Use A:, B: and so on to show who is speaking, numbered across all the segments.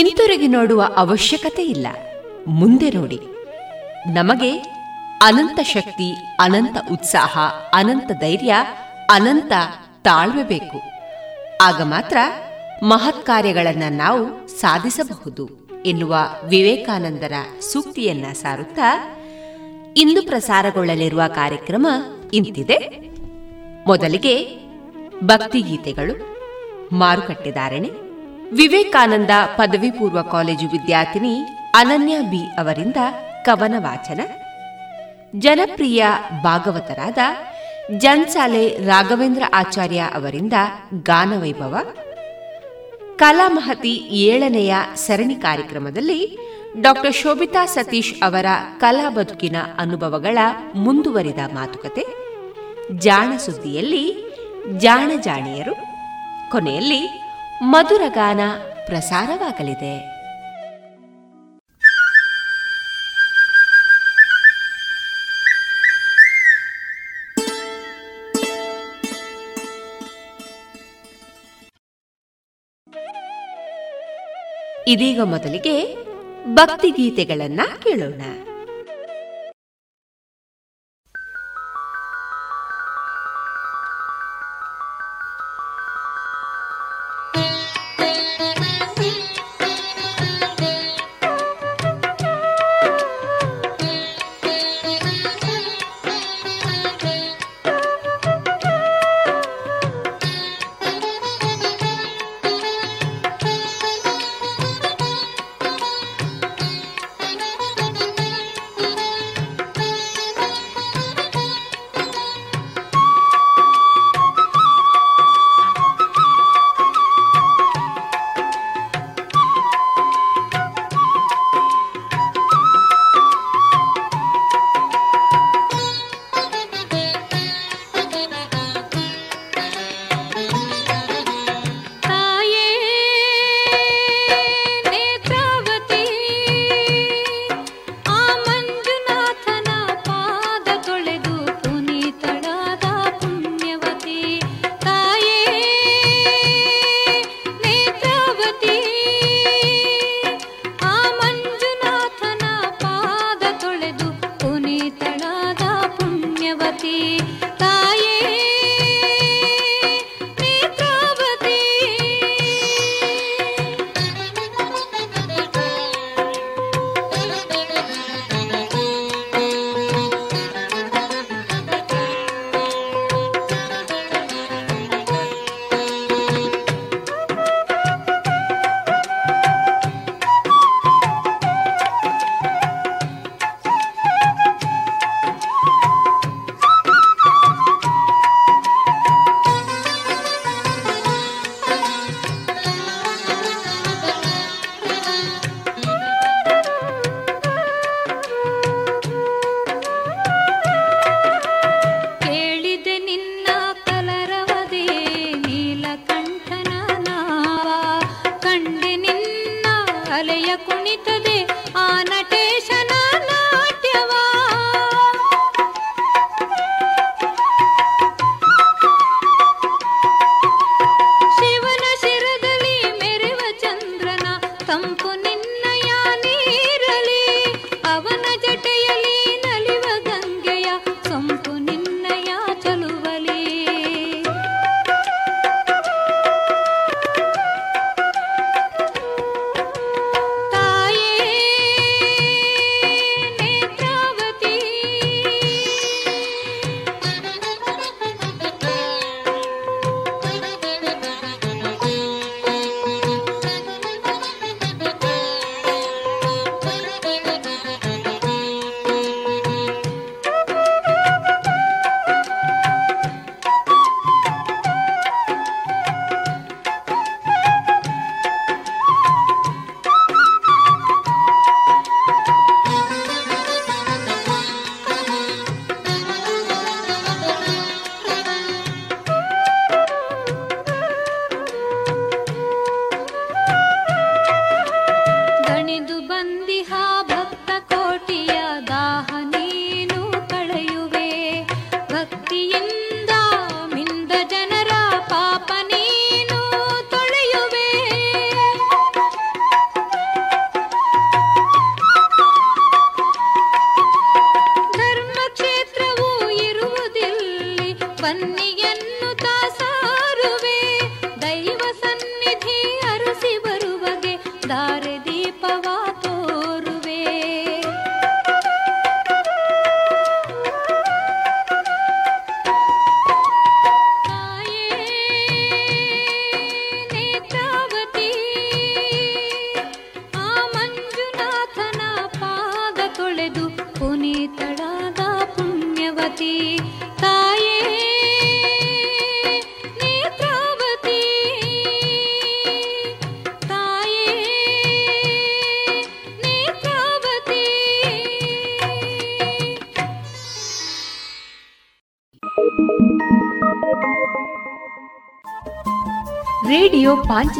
A: ಹಿಂತಿರುಗಿ ನೋಡುವ ಅವಶ್ಯಕತೆ ಇಲ್ಲ. ಮುಂದೆ ನೋಡಿ. ನಮಗೆ ಅನಂತ ಶಕ್ತಿ, ಅನಂತ ಉತ್ಸಾಹ, ಅನಂತ ಧೈರ್ಯ, ಅನಂತ ತಾಳ್ವೆ ಬೇಕು. ಆಗ ಮಾತ್ರ ಮಹತ್ ಕಾರ್ಯಗಳನ್ನು ನಾವು ಸಾಧಿಸಬಹುದು ಎನ್ನುವ ವಿವೇಕಾನಂದರ ಸೂಕ್ತಿಯನ್ನ ಸಾರುತ್ತಾ ಇಂದು ಪ್ರಸಾರಗೊಳ್ಳಲಿರುವ ಕಾರ್ಯಕ್ರಮ ಇಂತಿದೆ. ಮೊದಲಿಗೆ ಭಕ್ತಿಗೀತೆಗಳು ಮಾರುಕಟ್ಟೆದಾರಣೆ ವಿವೇಕಾನಂದ ಪದವಿ ಪೂರ್ವ ಕಾಲೇಜು ವಿದ್ಯಾರ್ಥಿನಿ ಅನನ್ಯ ಬಿ ಅವರಿಂದ ಕವನ ವಾಚನ. ಜನಪ್ರಿಯ ಭಾಗವತರಾದ ಜನ್ಸಾಲೆ ರಾಘವೇಂದ್ರ ಆಚಾರ್ಯ ಅವರಿಂದ ಗಾನವೈಭವ ಕಲಾಮಹತಿ ಏಳನೆಯ ಸರಣಿ ಕಾರ್ಯಕ್ರಮದಲ್ಲಿ ಡಾಕ್ಟರ್ ಶೋಭಿತಾ ಸತೀಶ್ ಅವರ ಕಲಾ ಬದುಕಿನ ಅನುಭವಗಳ ಮುಂದುವರಿದ ಮಾತುಕತೆ. ಜಾಣ ಸುದ್ದಿಯಲ್ಲಿ ಜಾಣ ಜಾಣಿಯರು. ಕೊನೆಯಲ್ಲಿ ಮಧುರಗಾನ ಪ್ರಸಾರವಾಗಲಿದೆ. ಇದೀಗ ಮೊದಲಿಗೆ ಭಕ್ತಿಗೀತೆಗಳನ್ನ ಕೇಳೋಣ.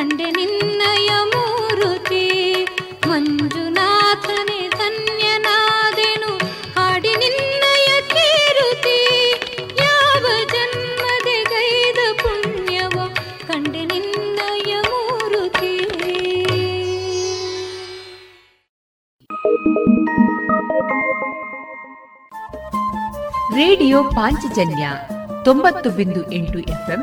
B: ಕಂಡೆ ನಿನ್ನಯ ಮೂರುತಿ ಮಂಜುನಾಥನೆ ಧನ್ಯನಾದೆನು, ಹಾಡಿ ನಿನ್ನಯ ಕೀರುತಿ, ಯಾವ ಜನ್ಮದೆ ಗೈದ ಪುಣ್ಯವ, ಕಂಡೆ ನಿನ್ನಯ ಮೂರುತಿ.
C: ರೇಡಿಯೋ ಪಾಂಚಜನ್ಯ ತೊಂಬತ್ತು ಬಿಂದು ಎಂಟು ಎಫ್ಎಂ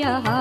C: यहा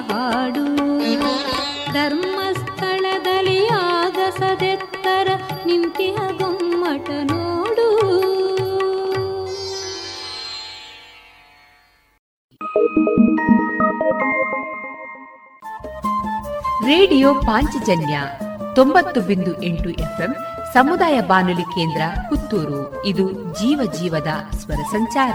C: ಹಾಡು. ಧರ್ಮಸ್ಥಳದಲ್ಲಿ ಆಗ ಸದೆತ್ತರ ನಿಂತಿಹ ಗೊಮ್ಮಟ ನೋಡು. ರೇಡಿಯೋ ಪಾಂಚಜನ್ಯ ತೊಂಬತ್ತು ಬಿಂದು ಎಂಟು ಎಫ್ಎಂ ಸಮುದಾಯ ಬಾನುಲಿ ಕೇಂದ್ರ ಪುತ್ತೂರು. ಇದು ಜೀವ ಜೀವದ ಸ್ವರ ಸಂಚಾರ.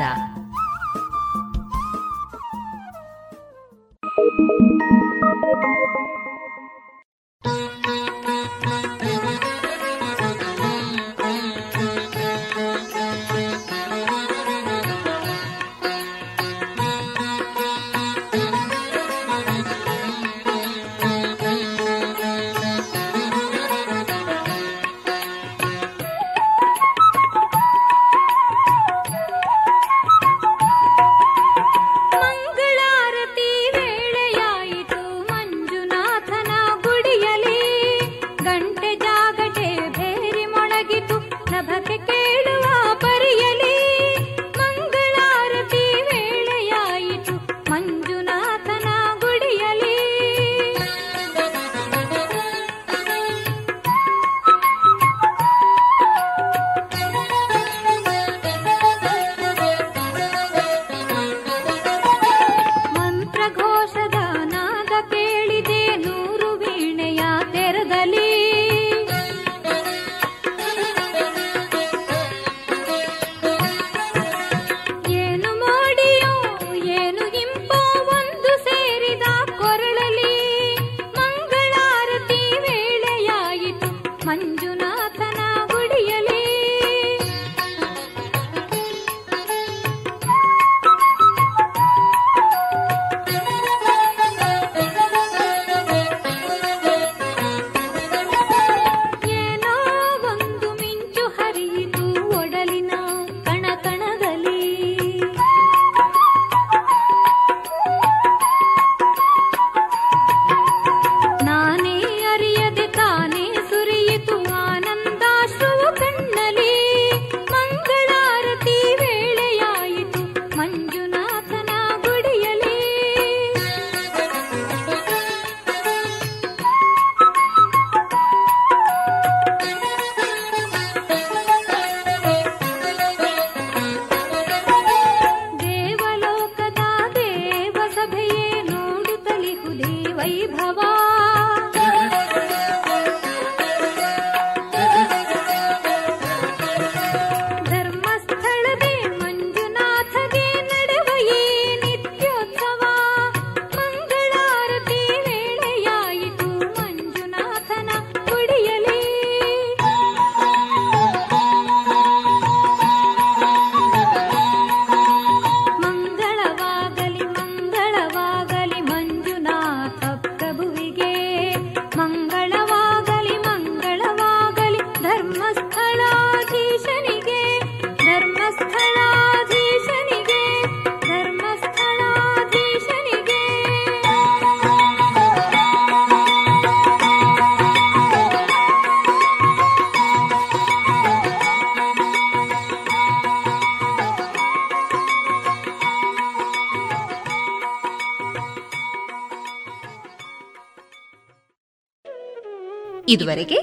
C: ಇದುವರೆಗೆ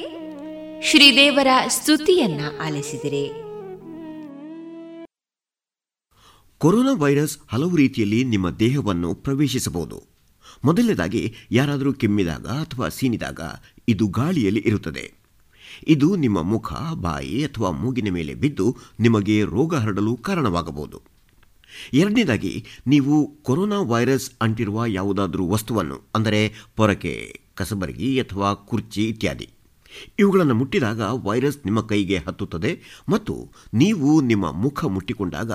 C: ಶ್ರೀದೇವರ ಸ್ತುತಿಯನ್ನ ಆಲಿಸಿದರೆ.
D: ಕೊರೋನಾ ವೈರಸ್ ಹಲವು ರೀತಿಯಲ್ಲಿ ನಿಮ್ಮ ದೇಹವನ್ನು ಪ್ರವೇಶಿಸಬಹುದು. ಮೊದಲನೇದಾಗಿ ಯಾರಾದರೂ ಕೆಮ್ಮಿದಾಗ ಅಥವಾ ಸೀನಿದಾಗ ಇದು ಗಾಳಿಯಲ್ಲಿ ಇರುತ್ತದೆ. ಇದು ನಿಮ್ಮ ಮುಖ, ಬಾಯಿ ಅಥವಾ ಮೂಗಿನ ಮೇಲೆ ಬಿದ್ದು ನಿಮಗೆ ರೋಗ ಹರಡಲು ಕಾರಣವಾಗಬಹುದು. ಎರಡನೇದಾಗಿ ನೀವು ಕೊರೋನಾ ವೈರಸ್ ಅಂಟಿರುವ ಯಾವುದಾದರೂ ವಸ್ತುವನ್ನು, ಅಂದರೆ ಪೊರಕೆ ಕಸಬರಗಿ ಅಥವಾ ಕುರ್ಚಿ ಇತ್ಯಾದಿ. ಇವುಗಳನ್ನು ಮುಟ್ಟಿದಾಗ ವೈರಸ್ ನಿಮ್ಮ ಕೈಗೆ ಹತ್ತುತ್ತದೆ ಮತ್ತು ನೀವು ನಿಮ್ಮ ಮುಖ ಮುಟ್ಟಿಕೊಂಡಾಗ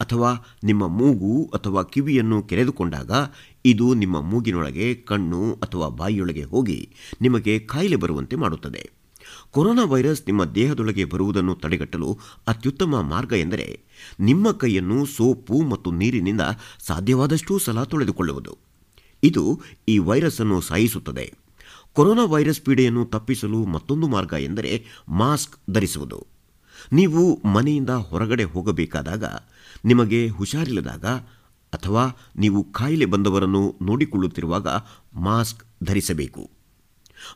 D: ಅಥವಾ ನಿಮ್ಮ ಮೂಗು ಅಥವಾ ಕಿವಿಯನ್ನು ಕೆರೆದುಕೊಂಡಾಗ ಇದು ನಿಮ್ಮ ಮೂಗಿನೊಳಗೆ, ಕಣ್ಣು ಅಥವಾ ಬಾಯಿಯೊಳಗೆ ಹೋಗಿ ನಿಮಗೆ ಕಾಯಿಲೆ ಬರುವಂತೆ ಮಾಡುತ್ತದೆ. ಕೊರೋನಾ ವೈರಸ್ ನಿಮ್ಮ ದೇಹದೊಳಗೆ ಬರುವುದನ್ನು ತಡೆಗಟ್ಟಲು ಅತ್ಯುತ್ತಮ ಮಾರ್ಗ ಎಂದರೆ ನಿಮ್ಮ ಕೈಯನ್ನು ಸೋಪು ಮತ್ತು ನೀರಿನಿಂದ ಸಾಧ್ಯವಾದಷ್ಟೂ ಸಲ ತೊಳೆದುಕೊಳ್ಳುವುದು. ಇದು ಈ ವೈರಸ್ ಅನ್ನು ಸಾಯಿಸುತ್ತದೆ. ಕೊರೋನಾ ವೈರಸ್ ಪೀಡೆಯನ್ನು ತಪ್ಪಿಸಲು ಮತ್ತೊಂದು ಮಾರ್ಗ ಎಂದರೆ ಮಾಸ್ಕ್ ಧರಿಸುವುದು. ನೀವು ಮನೆಯಿಂದ ಹೊರಗಡೆ ಹೋಗಬೇಕಾದಾಗ, ನಿಮಗೆ ಹುಷಾರಿಲ್ಲದಾಗ ಅಥವಾ ನೀವು ಕಾಯಿಲೆ ಬಂದವರನ್ನು ನೋಡಿಕೊಳ್ಳುತ್ತಿರುವಾಗ ಮಾಸ್ಕ್ ಧರಿಸಬೇಕು.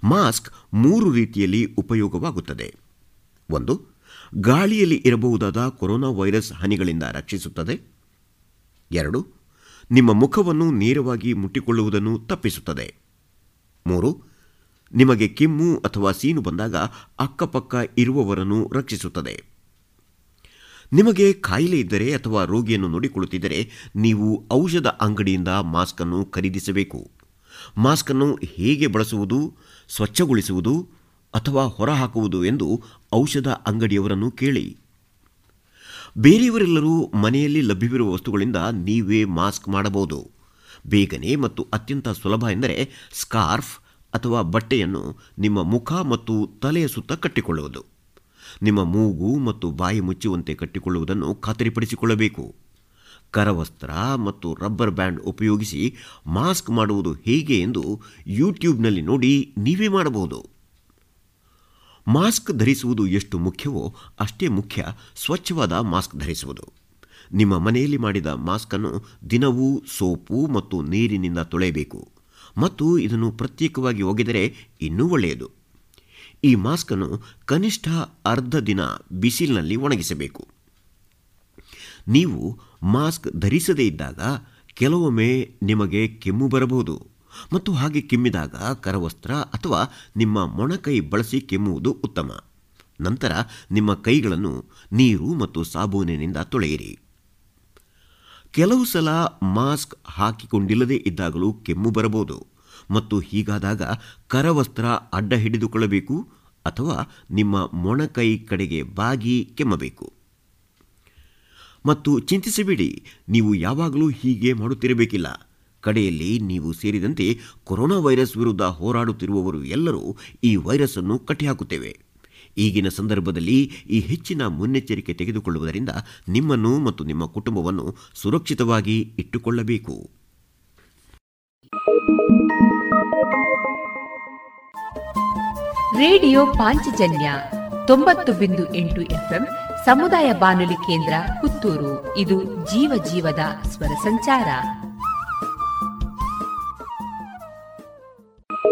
D: ಮಾಸ್ಕ್ ಮೂರು ರೀತಿಯಲ್ಲಿ ಉಪಯೋಗವಾಗುತ್ತದೆ. ಒಂದು, ಗಾಳಿಯಲ್ಲಿ ಇರಬಹುದಾದ ಕೊರೋನಾ ವೈರಸ್ ಹನಿಗಳಿಂದ ರಕ್ಷಿಸುತ್ತದೆ. ಎರಡು ನಿಮ್ಮ ಮುಖವನ್ನು ನೇರವಾಗಿ ಮುಟ್ಟಿಕೊಳ್ಳುವುದನ್ನು ತಪ್ಪಿಸುತ್ತದೆ. ಮೂರು, ನಿಮಗೆ ಕೆಮ್ಮು ಅಥವಾ ಸೀನು ಬಂದಾಗ ಅಕ್ಕಪಕ್ಕ ಇರುವವರನ್ನು ರಕ್ಷಿಸುತ್ತದೆ. ನಿಮಗೆ ಕಾಯಿಲೆ ಇದ್ದರೆ ಅಥವಾ ರೋಗಿಯನ್ನು ನೋಡಿಕೊಳ್ಳುತ್ತಿದ್ದರೆ ನೀವು ಔಷಧ ಅಂಗಡಿಯಿಂದ ಮಾಸ್ಕ್ ಅನ್ನು ಖರೀದಿಸಬೇಕು. ಮಾಸ್ಕ್ ಅನ್ನು ಹೇಗೆ ಬಳಸುವುದು, ಸ್ವಚ್ಛಗೊಳಿಸುವುದು ಅಥವಾ ಹೊರಹಾಕುವುದು ಎಂದು ಔಷಧ ಅಂಗಡಿಯವರನ್ನು ಕೇಳಿ. ಬೇರೆಯವರೆಲ್ಲರೂ ಮನೆಯಲ್ಲಿ ಲಭ್ಯವಿರುವ ವಸ್ತುಗಳಿಂದ ನೀವೇ ಮಾಸ್ಕ್ ಮಾಡಬಹುದು. ಬೇಗನೆ ಮತ್ತು ಅತ್ಯಂತ ಸುಲಭ ಎಂದರೆ ಸ್ಕಾರ್ಫ್ ಅಥವಾ ಬಟ್ಟೆಯನ್ನು ನಿಮ್ಮ ಮುಖ ಮತ್ತು ತಲೆಯ ಸುತ್ತ ಕಟ್ಟಿಕೊಳ್ಳುವುದು. ನಿಮ್ಮ ಮೂಗು ಮತ್ತು ಬಾಯಿ ಮುಚ್ಚುವಂತೆ ಕಟ್ಟಿಕೊಳ್ಳುವುದನ್ನು ಖಾತರಿಪಡಿಸಿಕೊಳ್ಳಬೇಕು. ಕರವಸ್ತ್ರ ಮತ್ತು ರಬ್ಬರ್ ಬ್ಯಾಂಡ್ ಉಪಯೋಗಿಸಿ ಮಾಸ್ಕ್ ಮಾಡುವುದು ಹೇಗೆ ಎಂದು ಯೂಟ್ಯೂಬ್ನಲ್ಲಿ ನೋಡಿ ನೀವೇ ಮಾಡಬಹುದು. ಮಾಸ್ಕ್ ಧರಿಸುವುದು ಎಷ್ಟು ಮುಖ್ಯವೋ ಅಷ್ಟೇ ಮುಖ್ಯ ಸ್ವಚ್ಛವಾದ ಮಾಸ್ಕ್ ಧರಿಸುವುದು. ನಿಮ್ಮ ಮನೆಯಲ್ಲಿ ಮಾಡಿದ ಮಾಸ್ಕನ್ನು ದಿನವೂ ಸೋಪು ಮತ್ತು ನೀರಿನಿಂದ ತೊಳೆಯಬೇಕು ಮತ್ತು ಇದನ್ನು ಪ್ರತ್ಯೇಕವಾಗಿ ಒಗೆದರೆ ಇನ್ನೂ ಒಳ್ಳೆಯದು. ಈ ಮಾಸ್ಕನ್ನು ಕನಿಷ್ಠ ಅರ್ಧ ದಿನ ಬಿಸಿಲಿನಲ್ಲಿ ಒಣಗಿಸಬೇಕು. ನೀವು ಮಾಸ್ಕ್ ಧರಿಸದೇ ಇದ್ದಾಗ ಕೆಲವೊಮ್ಮೆ ನಿಮಗೆ ಕೆಮ್ಮು ಬರಬಹುದು. ಮತ್ತು ಹಾಗೆ ಕೆಮ್ಮಿದಾಗ ಕರವಸ್ತ್ರ ಅಥವಾ ನಿಮ್ಮ ಮೊಣಕೈ ಬಳಸಿ ಕೆಮ್ಮುವುದು ಉತ್ತಮ. ನಂತರ ನಿಮ್ಮ ಕೈಗಳನ್ನು ನೀರು ಮತ್ತು ಸಾಬೂನಿನಿಂದ ತೊಳೆಯಿರಿ. ಕೆಲವು ಸಲ ಮಾಸ್ಕ್ ಹಾಕಿಕೊಂಡಿಲ್ಲದೇ ಇದ್ದಾಗಲೂ ಕೆಮ್ಮು ಬರಬಹುದು ಮತ್ತು ಹೀಗಾದಾಗ ಕರವಸ್ತ್ರ ಅಡ್ಡ ಹಿಡಿದುಕೊಳ್ಳಬೇಕು ಅಥವಾ ನಿಮ್ಮ ಮೊಣಕೈ ಕಡೆಗೆ ಬಾಗಿ ಕೆಮ್ಮಬೇಕು. ಮತ್ತು ಚಿಂತಿಸಬೇಡಿ, ನೀವು ಯಾವಾಗಲೂ ಹೀಗೆ ಮಾಡುತ್ತಿರಬೇಕಿಲ್ಲ. ಕಡೆಯಲ್ಲಿ ನೀವು ಸೇರಿದಂತೆ ಕೊರೋನಾ ವೈರಸ್ ವಿರುದ್ಧ ಹೋರಾಡುತ್ತಿರುವವರು ಎಲ್ಲರೂ ಈ ವೈರಸ್ ಅನ್ನು ಕಟ್ಟಿಹಾಕುತ್ತೇವೆ. ಈಗಿನ ಸಂದರ್ಭದಲ್ಲಿ ಈ ಹೆಚ್ಚಿನ ಮುನ್ನೆಚ್ಚರಿಕೆ ತೆಗೆದುಕೊಳ್ಳುವುದರಿಂದ ನಿಮ್ಮನ್ನು ಮತ್ತು ನಿಮ್ಮ ಕುಟುಂಬವನ್ನು ಸುರಕ್ಷಿತವಾಗಿ ಇಟ್ಟುಕೊಳ್ಳಬೇಕು.
A: ರೇಡಿಯೋ ಪಾಂಚಜನ್ಯ ತೊಂಬತ್ತು ಬಿಂದು ಎಂಟು ಎಫ್ಎಂ ಸಮುದಾಯ ಬಾನುಲಿ ಕೇಂದ್ರ ಪುತ್ತೂರು. ಇದು ಜೀವ ಜೀವದ ಸ್ವರ ಸಂಚಾರ.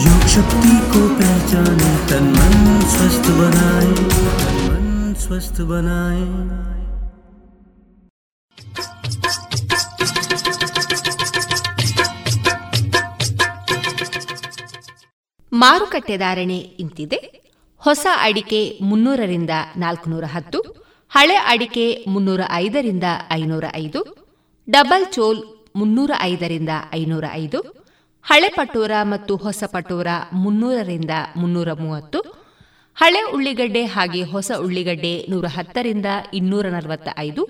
E: योग शक्ति को पहचाने तन मन स्वस्थ बनाए तन मन स्वस्थ बनाए
A: ಮಾರುಕಟ್ಟೆ ಧಾರಣೆ ಇಂತಿದೆ ಹೊಸ ಅಡಿಕೆ ಮುನ್ನೂರರಿಂದ ನಾಲ್ಕುನೂರ ಹತ್ತು ಹಳೆ ಅಡಿಕೆ ಮುನ್ನೂರ ಐದರಿಂದ ಐನೂರ ಐದು ಡಬಲ್ ಚೋಲ್ ಮುನ್ನೂರ ಐದರಿಂದ ಐನೂರ ಐದು ಹಳೆ ಪಟೋರ ಮತ್ತು ಹೊಸ ಪಟೋರ ಮುನ್ನೂರರಿಂದ ಮುನ್ನೂರ ಮೂವತ್ತು, ಹಳೆ ಉಳ್ಳಿಗಡ್ಡೆ ಹಾಗೆ ಹೊಸ ಉಳ್ಳಿಗಡ್ಡೆ ನೂರ ಹತ್ತರಿಂದ ಇನ್ನೂರ ನಲವತ್ತ ಐದು,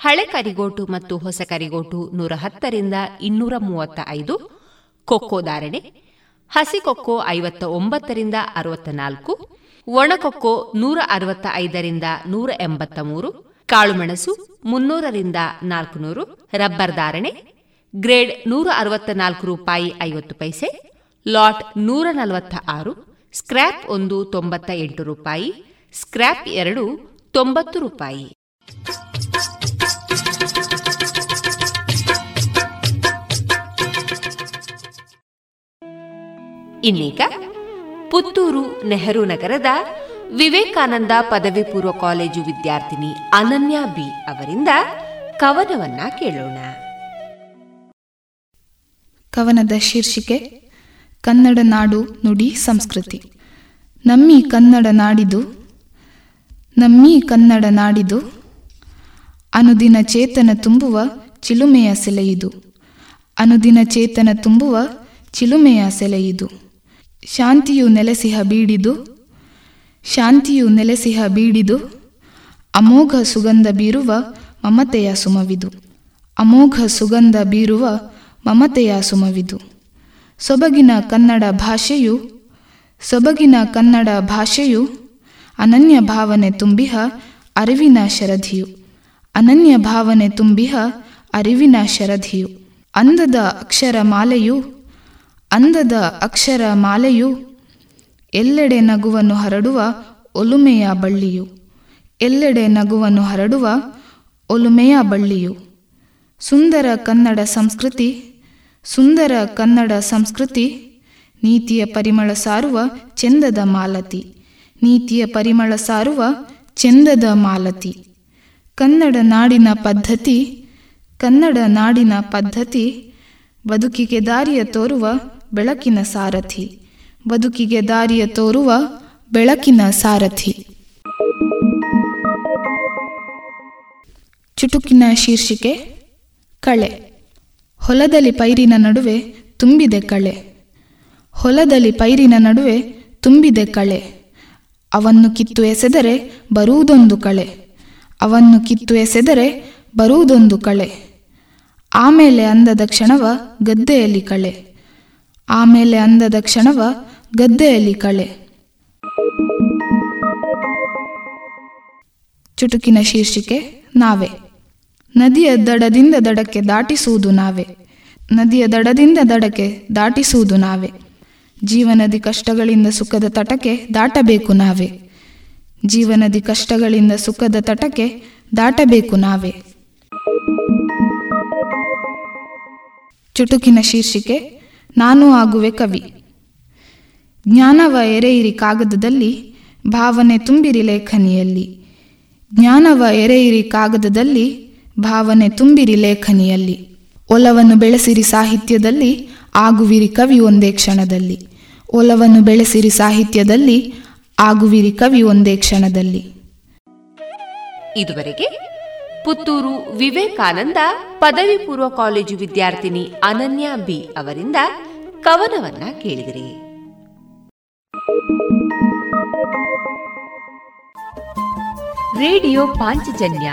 A: ಹಳೆ ಕರಿಗೋಟು ಮತ್ತು ಹೊಸ ಕರಿಗೋಟು ನೂರ ಹತ್ತರಿಂದ ಇನ್ನೂರ ಮೂವತ್ತ ಐದು, ಕೊಕ್ಕೋ ಧಾರಣೆ, ಹಸಿ ಕೊಕ್ಕೋ ಐವತ್ತ ಒಂಬತ್ತರಿಂದ ಅರವತ್ತ ನಾಲ್ಕು ಒಣಕೊಕ್ಕೋ ನೂರ ಅರವತ್ತ ಐದರಿಂದ ನೂರ ಎಂಬತ್ತ ಮೂರು ಕಾಳುಮೆಣಸು ಮುನ್ನೂರರಿಂದ ನಾಲ್ಕುನೂರು ರಬ್ಬರ್ ಧಾರಣೆ ಗ್ರೇಡ್ ನೂರ ಅರವತ್ತ ನಾಲ್ಕು ರೂಪಾಯಿ ಐವತ್ತು ಪೈಸೆ, ಲಾಟ್ ನೂರ ನಲವತ್ತ ಆರು ಸ್ಕ್ರ್ಯಾಪ್ ಒಂದು ತೊಂಬತ್ತ ಎಂಟು ರೂಪಾಯಿ, ಸ್ಕ್ರ್ಯಾಪ್ ಎರಡು ತೊಂಬತ್ತು ರೂಪಾಯಿ. ಇನ್ನೀಗ ಪುತ್ತೂರು ನೆಹರು ನಗರದ ವಿವೇಕಾನಂದ ಪದವಿ ಪೂರ್ವ ಕಾಲೇಜು ವಿದ್ಯಾರ್ಥಿನಿ ಅನನ್ಯ ಬಿ ಅವರಿಂದ ಕವನವನ್ನ ಕೇಳೋಣ.
F: ಕವನದ ಶೀರ್ಷಿಕೆ, ಕನ್ನಡ ನಾಡು ನುಡಿ ಸಂಸ್ಕೃತಿ. ನಮ್ಮಿ ಕನ್ನಡ ನಾಡಿದು, ನಮ್ಮಿ ಕನ್ನಡ ನಾಡಿದು, ಅನುದಿನ ಚೇತನ ತುಂಬುವ ಚಿಲುಮೆಯ ಸೆಲೆಯಿದು. ಅನುದಿನ ಚೇತನ ತುಂಬುವ ಚಿಲುಮೆಯ ಸೆಲೆಯಿದು. ಶಾಂತಿಯು ನೆಲೆಸಿಹ ಬೀಡಿದು, ಶಾಂತಿಯು ನೆಲೆಸಿಹ ಬೀಡಿದು, ಅಮೋಘ ಸುಗಂಧ ಬೀರುವ ಮಮತೆಯ ಸುಮವಿದು. ಅಮೋಘ ಸುಗಂಧ ಬೀರುವ ಮಮತೆಯ ಸುಮವಿದು. ಸೊಬಗಿನ ಕನ್ನಡ ಭಾಷೆಯು, ಸೊಬಗಿನ ಕನ್ನಡ ಭಾಷೆಯು ಅನನ್ಯ ಭಾವನೆ ತುಂಬಿಹ ಅರಿವಿನ ಶರಧಿಯು. ಅನನ್ಯ ಭಾವನೆ ತುಂಬಿಹ ಅರಿವಿನ ಶರಧಿಯು. ಅಂದದ ಅಕ್ಷರ ಮಾಲೆಯು, ಅಂದದ ಅಕ್ಷರ ಮಾಲೆಯು ಎಲ್ಲೆಡೆ ನಗುವನ್ನು ಹರಡುವ ಒಲುಮೆಯ ಬಳ್ಳಿಯು. ಎಲ್ಲೆಡೆ ನಗುವನ್ನು ಹರಡುವ ಒಲುಮೆಯ ಬಳ್ಳಿಯು. ಸುಂದರ ಕನ್ನಡ ಸಂಸ್ಕೃತಿ ಸುಂದರ ಕನ್ನಡ ಸಂಸ್ಕೃತಿ, ನೀತಿಯ ಪರಿಮಳ ಸಾರುವ ಚೆಂದದ ಮಾಲತಿ, ನೀತಿಯ ಪರಿಮಳ ಸಾರುವ ಚೆಂದದ ಮಾಲತಿ. ಕನ್ನಡ ನಾಡಿನ ಪದ್ಧತಿ, ಕನ್ನಡ ನಾಡಿನ ಪದ್ಧತಿ, ಬದುಕಿಗೆ ದಾರಿಯ ತೋರುವ ಬೆಳಕಿನ ಸಾರಥಿ, ಬದುಕಿಗೆ ದಾರಿಯ ತೋರುವ ಬೆಳಕಿನ ಸಾರಥಿ. ಚುಟುಕಿನ ಶೀರ್ಷಿಕೆ, ಕಳೆ. ಹೊಲದಲ್ಲಿ ಪೈರಿನ ನಡುವೆ ತುಂಬಿದೆ ಕಳೆ. ಹೊಲದಲ್ಲಿ ಪೈರಿನ ನಡುವೆ ತುಂಬಿದೆ ಕಳೆ. ಅವನ್ನು ಕಿತ್ತು ಎಸೆದರೆ ಬರುವುದೊಂದು ಕಳೆ. ಅವನ್ನು ಕಿತ್ತು ಎಸೆದರೆ ಬರುವುದೊಂದು ಕಳೆ. ಆಮೇಲೆ ಅಂದದ ಕ್ಷಣವ ಗದ್ದೆಯಲ್ಲಿ ಕಳೆ. ಆಮೇಲೆ ಅಂದದ ಕ್ಷಣವ ಗದ್ದೆಯಲ್ಲಿ ಕಳೆ. ಚುಟುಕಿನ ಶೀರ್ಷಿಕೆ ನಾವೆ. ನದಿಯ ದಡದಿಂದ ದಡಕ್ಕೆ ದಾಟಿಸುವುದು ನಾವೇ. ನದಿಯ ದಡದಿಂದ ದಡಕ್ಕೆ ದಾಟಿಸುವುದು ನಾವೇ. ಜೀವನದಿ ಕಷ್ಟಗಳಿಂದ ಸುಖದ ತಟಕ್ಕೆ ದಾಟಬೇಕು ನಾವೇ. ಜೀವನದಿ ಕಷ್ಟಗಳಿಂದ ಸುಖದ ತಟಕ್ಕೆ ದಾಟಬೇಕು ನಾವೇ. ಚುಟುಕಿನ ಶೀರ್ಷಿಕೆ, ನಾನು ಆಗುವೆ ಕವಿ ಜ್ಞಾನವ ಎರೆಯಿರಿ ಕಾಗದದಲ್ಲಿ, ಭಾವನೆ ತುಂಬಿರಿ ಲೇಖನಿಯಲ್ಲಿ. ಜ್ಞಾನವ ಎರೆಯಿರಿ ಕಾಗದದಲ್ಲಿ ಭಾವನೆ ತುಂಬಿರಿ ಲೇಖನಿಯಲ್ಲಿ. ಒಲವನ್ನು ಬೆಳೆಸಿರಿ ಸಾಹಿತ್ಯದಲ್ಲಿ, ಆಗುವಿರಿ ಕವಿ ಒಂದೇ ಕ್ಷಣದಲ್ಲಿ. ಒಲವನ್ನು ಬೆಳೆಸಿರಿ ಸಾಹಿತ್ಯದಲ್ಲಿ, ಆಗುವಿರಿ ಕವಿ ಒಂದೇ ಕ್ಷಣದಲ್ಲಿ.
G: ಇದುವರೆಗೆ ಪುತ್ತೂರು ವಿವೇಕಾನಂದ ಪದವಿ ಪೂರ್ವ ಕಾಲೇಜು ವಿದ್ಯಾರ್ಥಿನಿ ಅನನ್ಯ ಬಿ ಅವರಿಂದ ಕವನವನ್ನ ಕೇಳಿದಿರಿ. ರೇಡಿಯೋ ಪಾಂಚಜನ್ಯ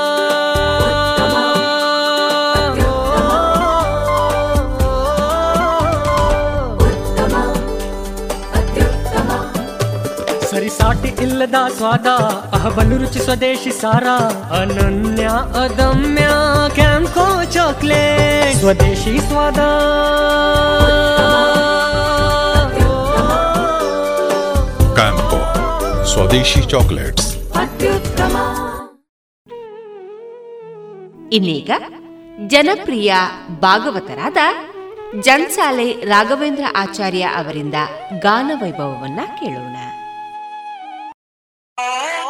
H: ಸರಿಸಾಟಿ ಇಲ್ಲದ ಸ್ವಾದ ಅಹಬಲು ರುಚಿ ಸ್ವದೇಶಿ ಸಾರ ಅನನ್ಯ ಅದಮ್ಯ ಕ್ಯಾಂಕೋ ಚಾಕ್ಲೇಟ್ ಸ್ವದೇಶಿ ಸ್ವಾದ
I: ಕ್ಯಾಂಕೋ ಸ್ವದೇಶಿ ಚಾಕ್ಲೇಟ್ಸ್
G: ಇನ್ನೀಗ ಜನಪ್ರಿಯ ಭಾಗವತರಾದ ಜನ್ಸಾಲೆ ರಾಘವೇಂದ್ರ ಆಚಾರ್ಯ ಅವರಿಂದ ಗಾನ ವೈಭವವನ್ನ ಕೇಳೋಣ. Oh.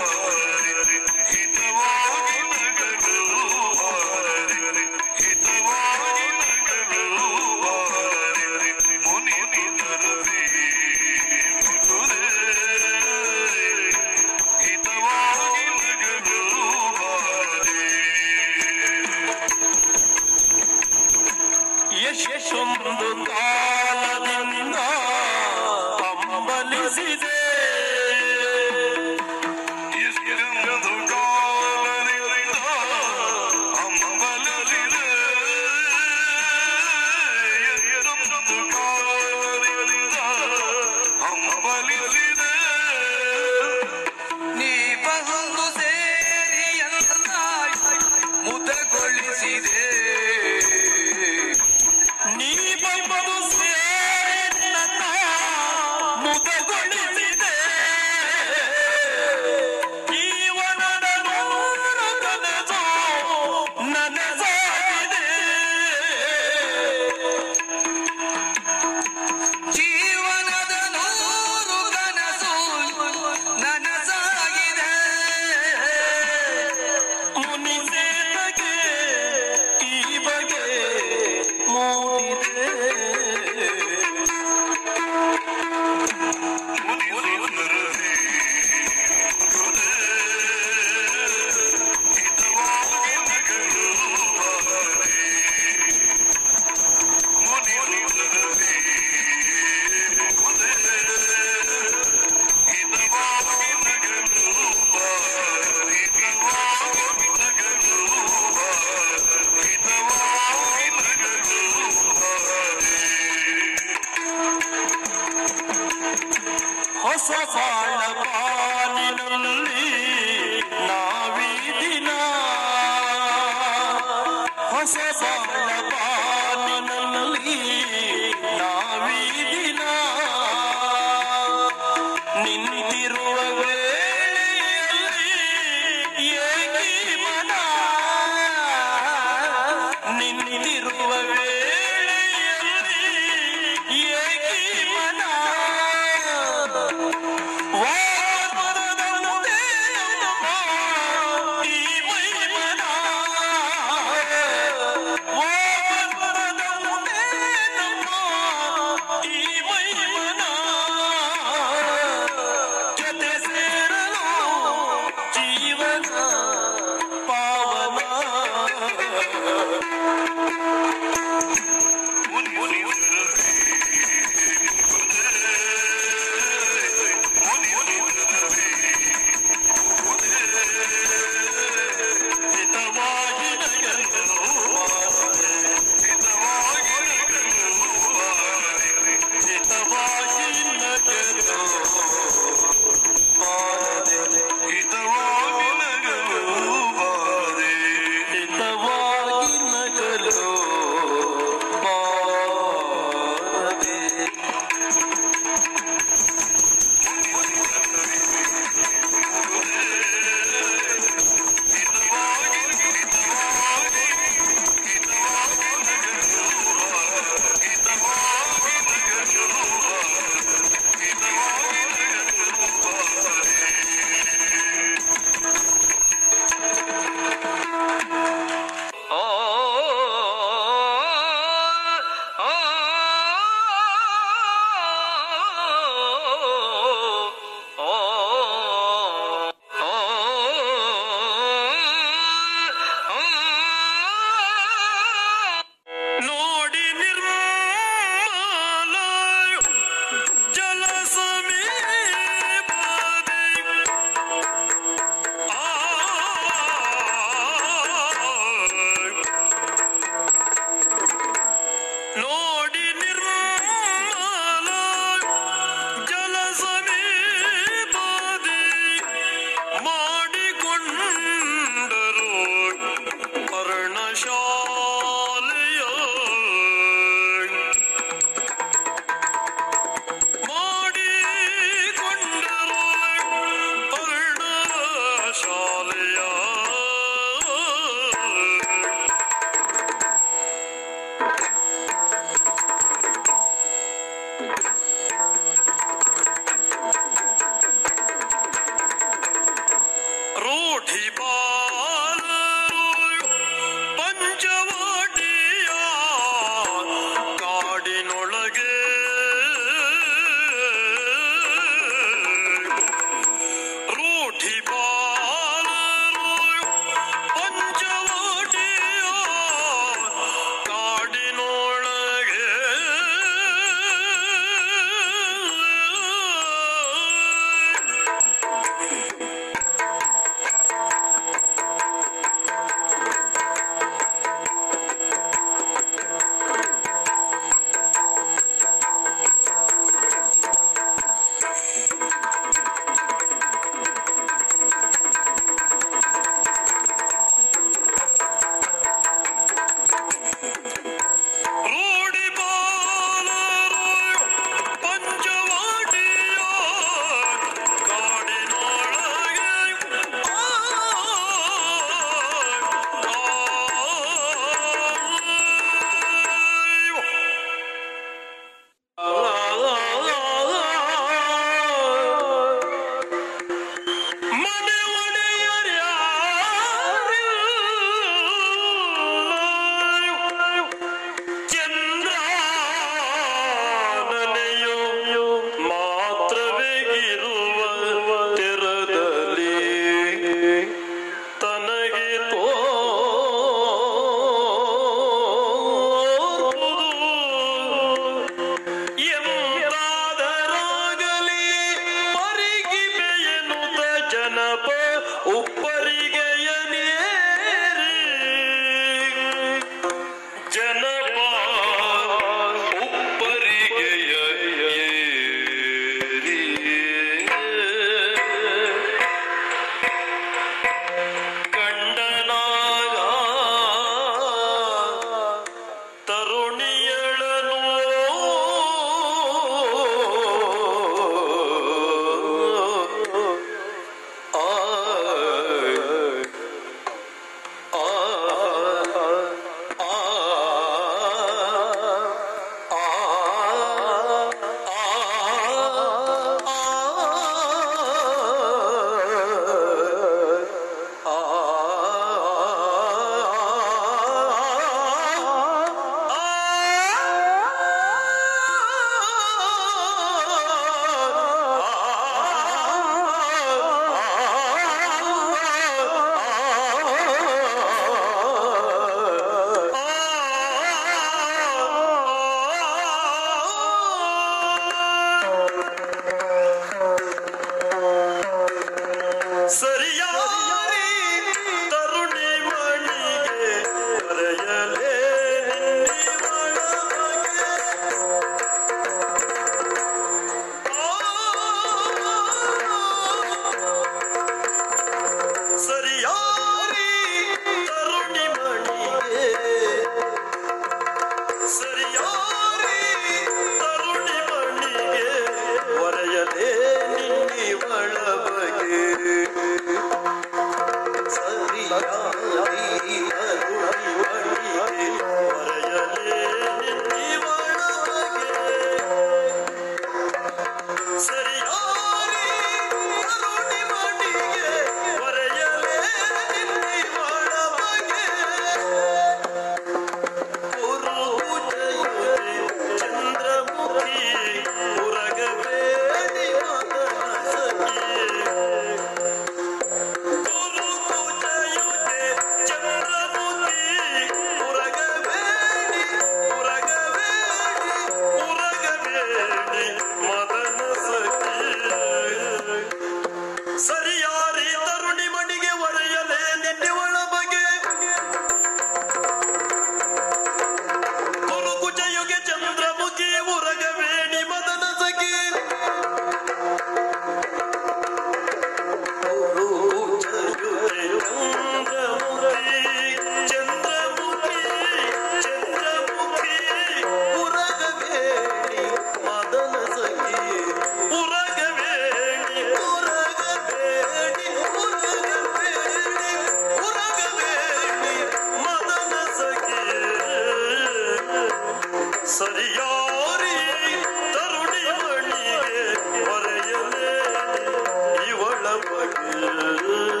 G: Thank.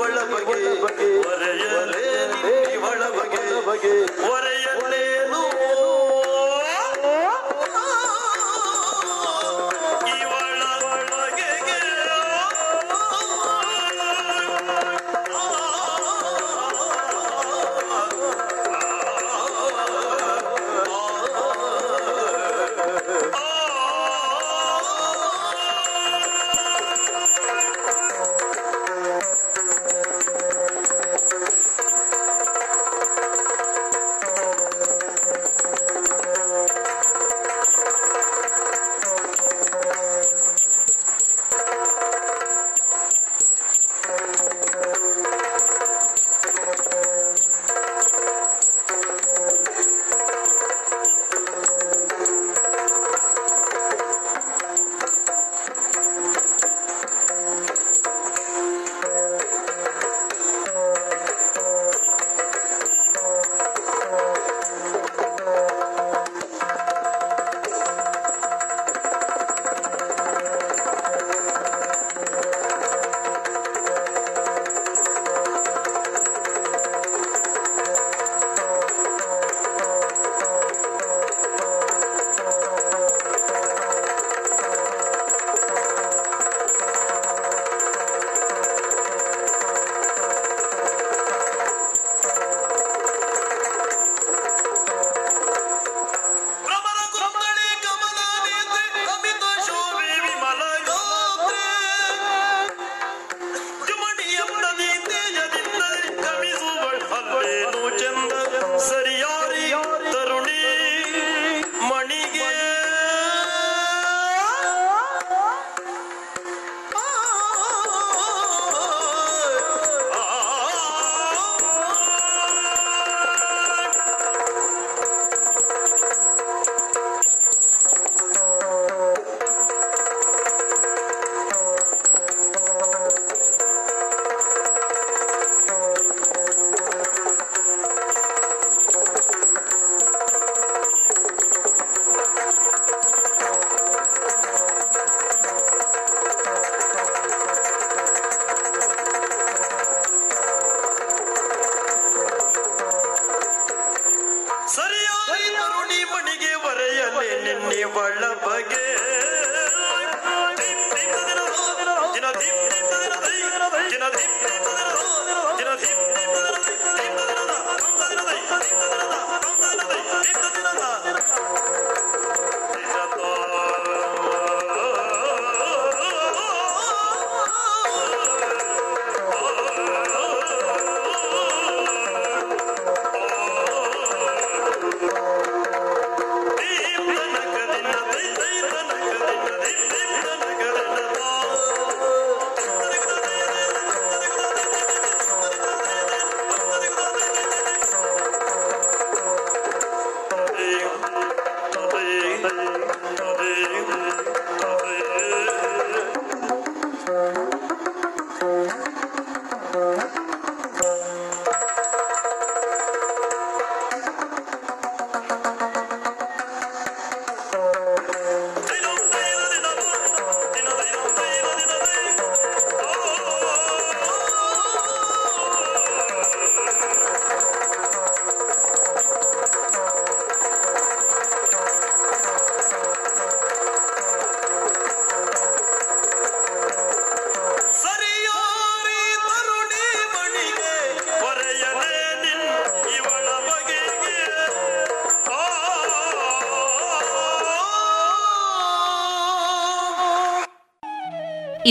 G: ನಿನ್ನಿವಳ ಬಗೆ ಒರೆಯಲೇ ನಿನ್ನಿವಳ ಬಗೆ ಒರೆಯಲೇನು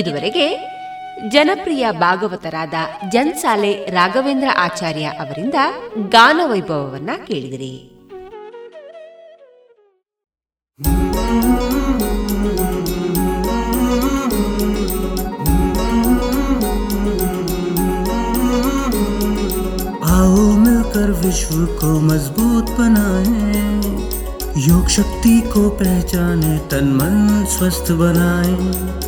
A: ಇದುವರೆಗೆ ಜನಪ್ರಿಯ ಭಾಗವತರಾದ ಜನ್ಸಾಲೆ ರಾಘವೇಂದ್ರ ಆಚಾರ್ಯ ಅವರಿಂದ ಗಾನ ವೈಭವವನ್ನ ಕೇಳಿದಿರಿ
E: आओ मिलकर विश्व को मजबूत बनाएं योग शक्ति को पहचाने तन मन स्वस्थ बनाएं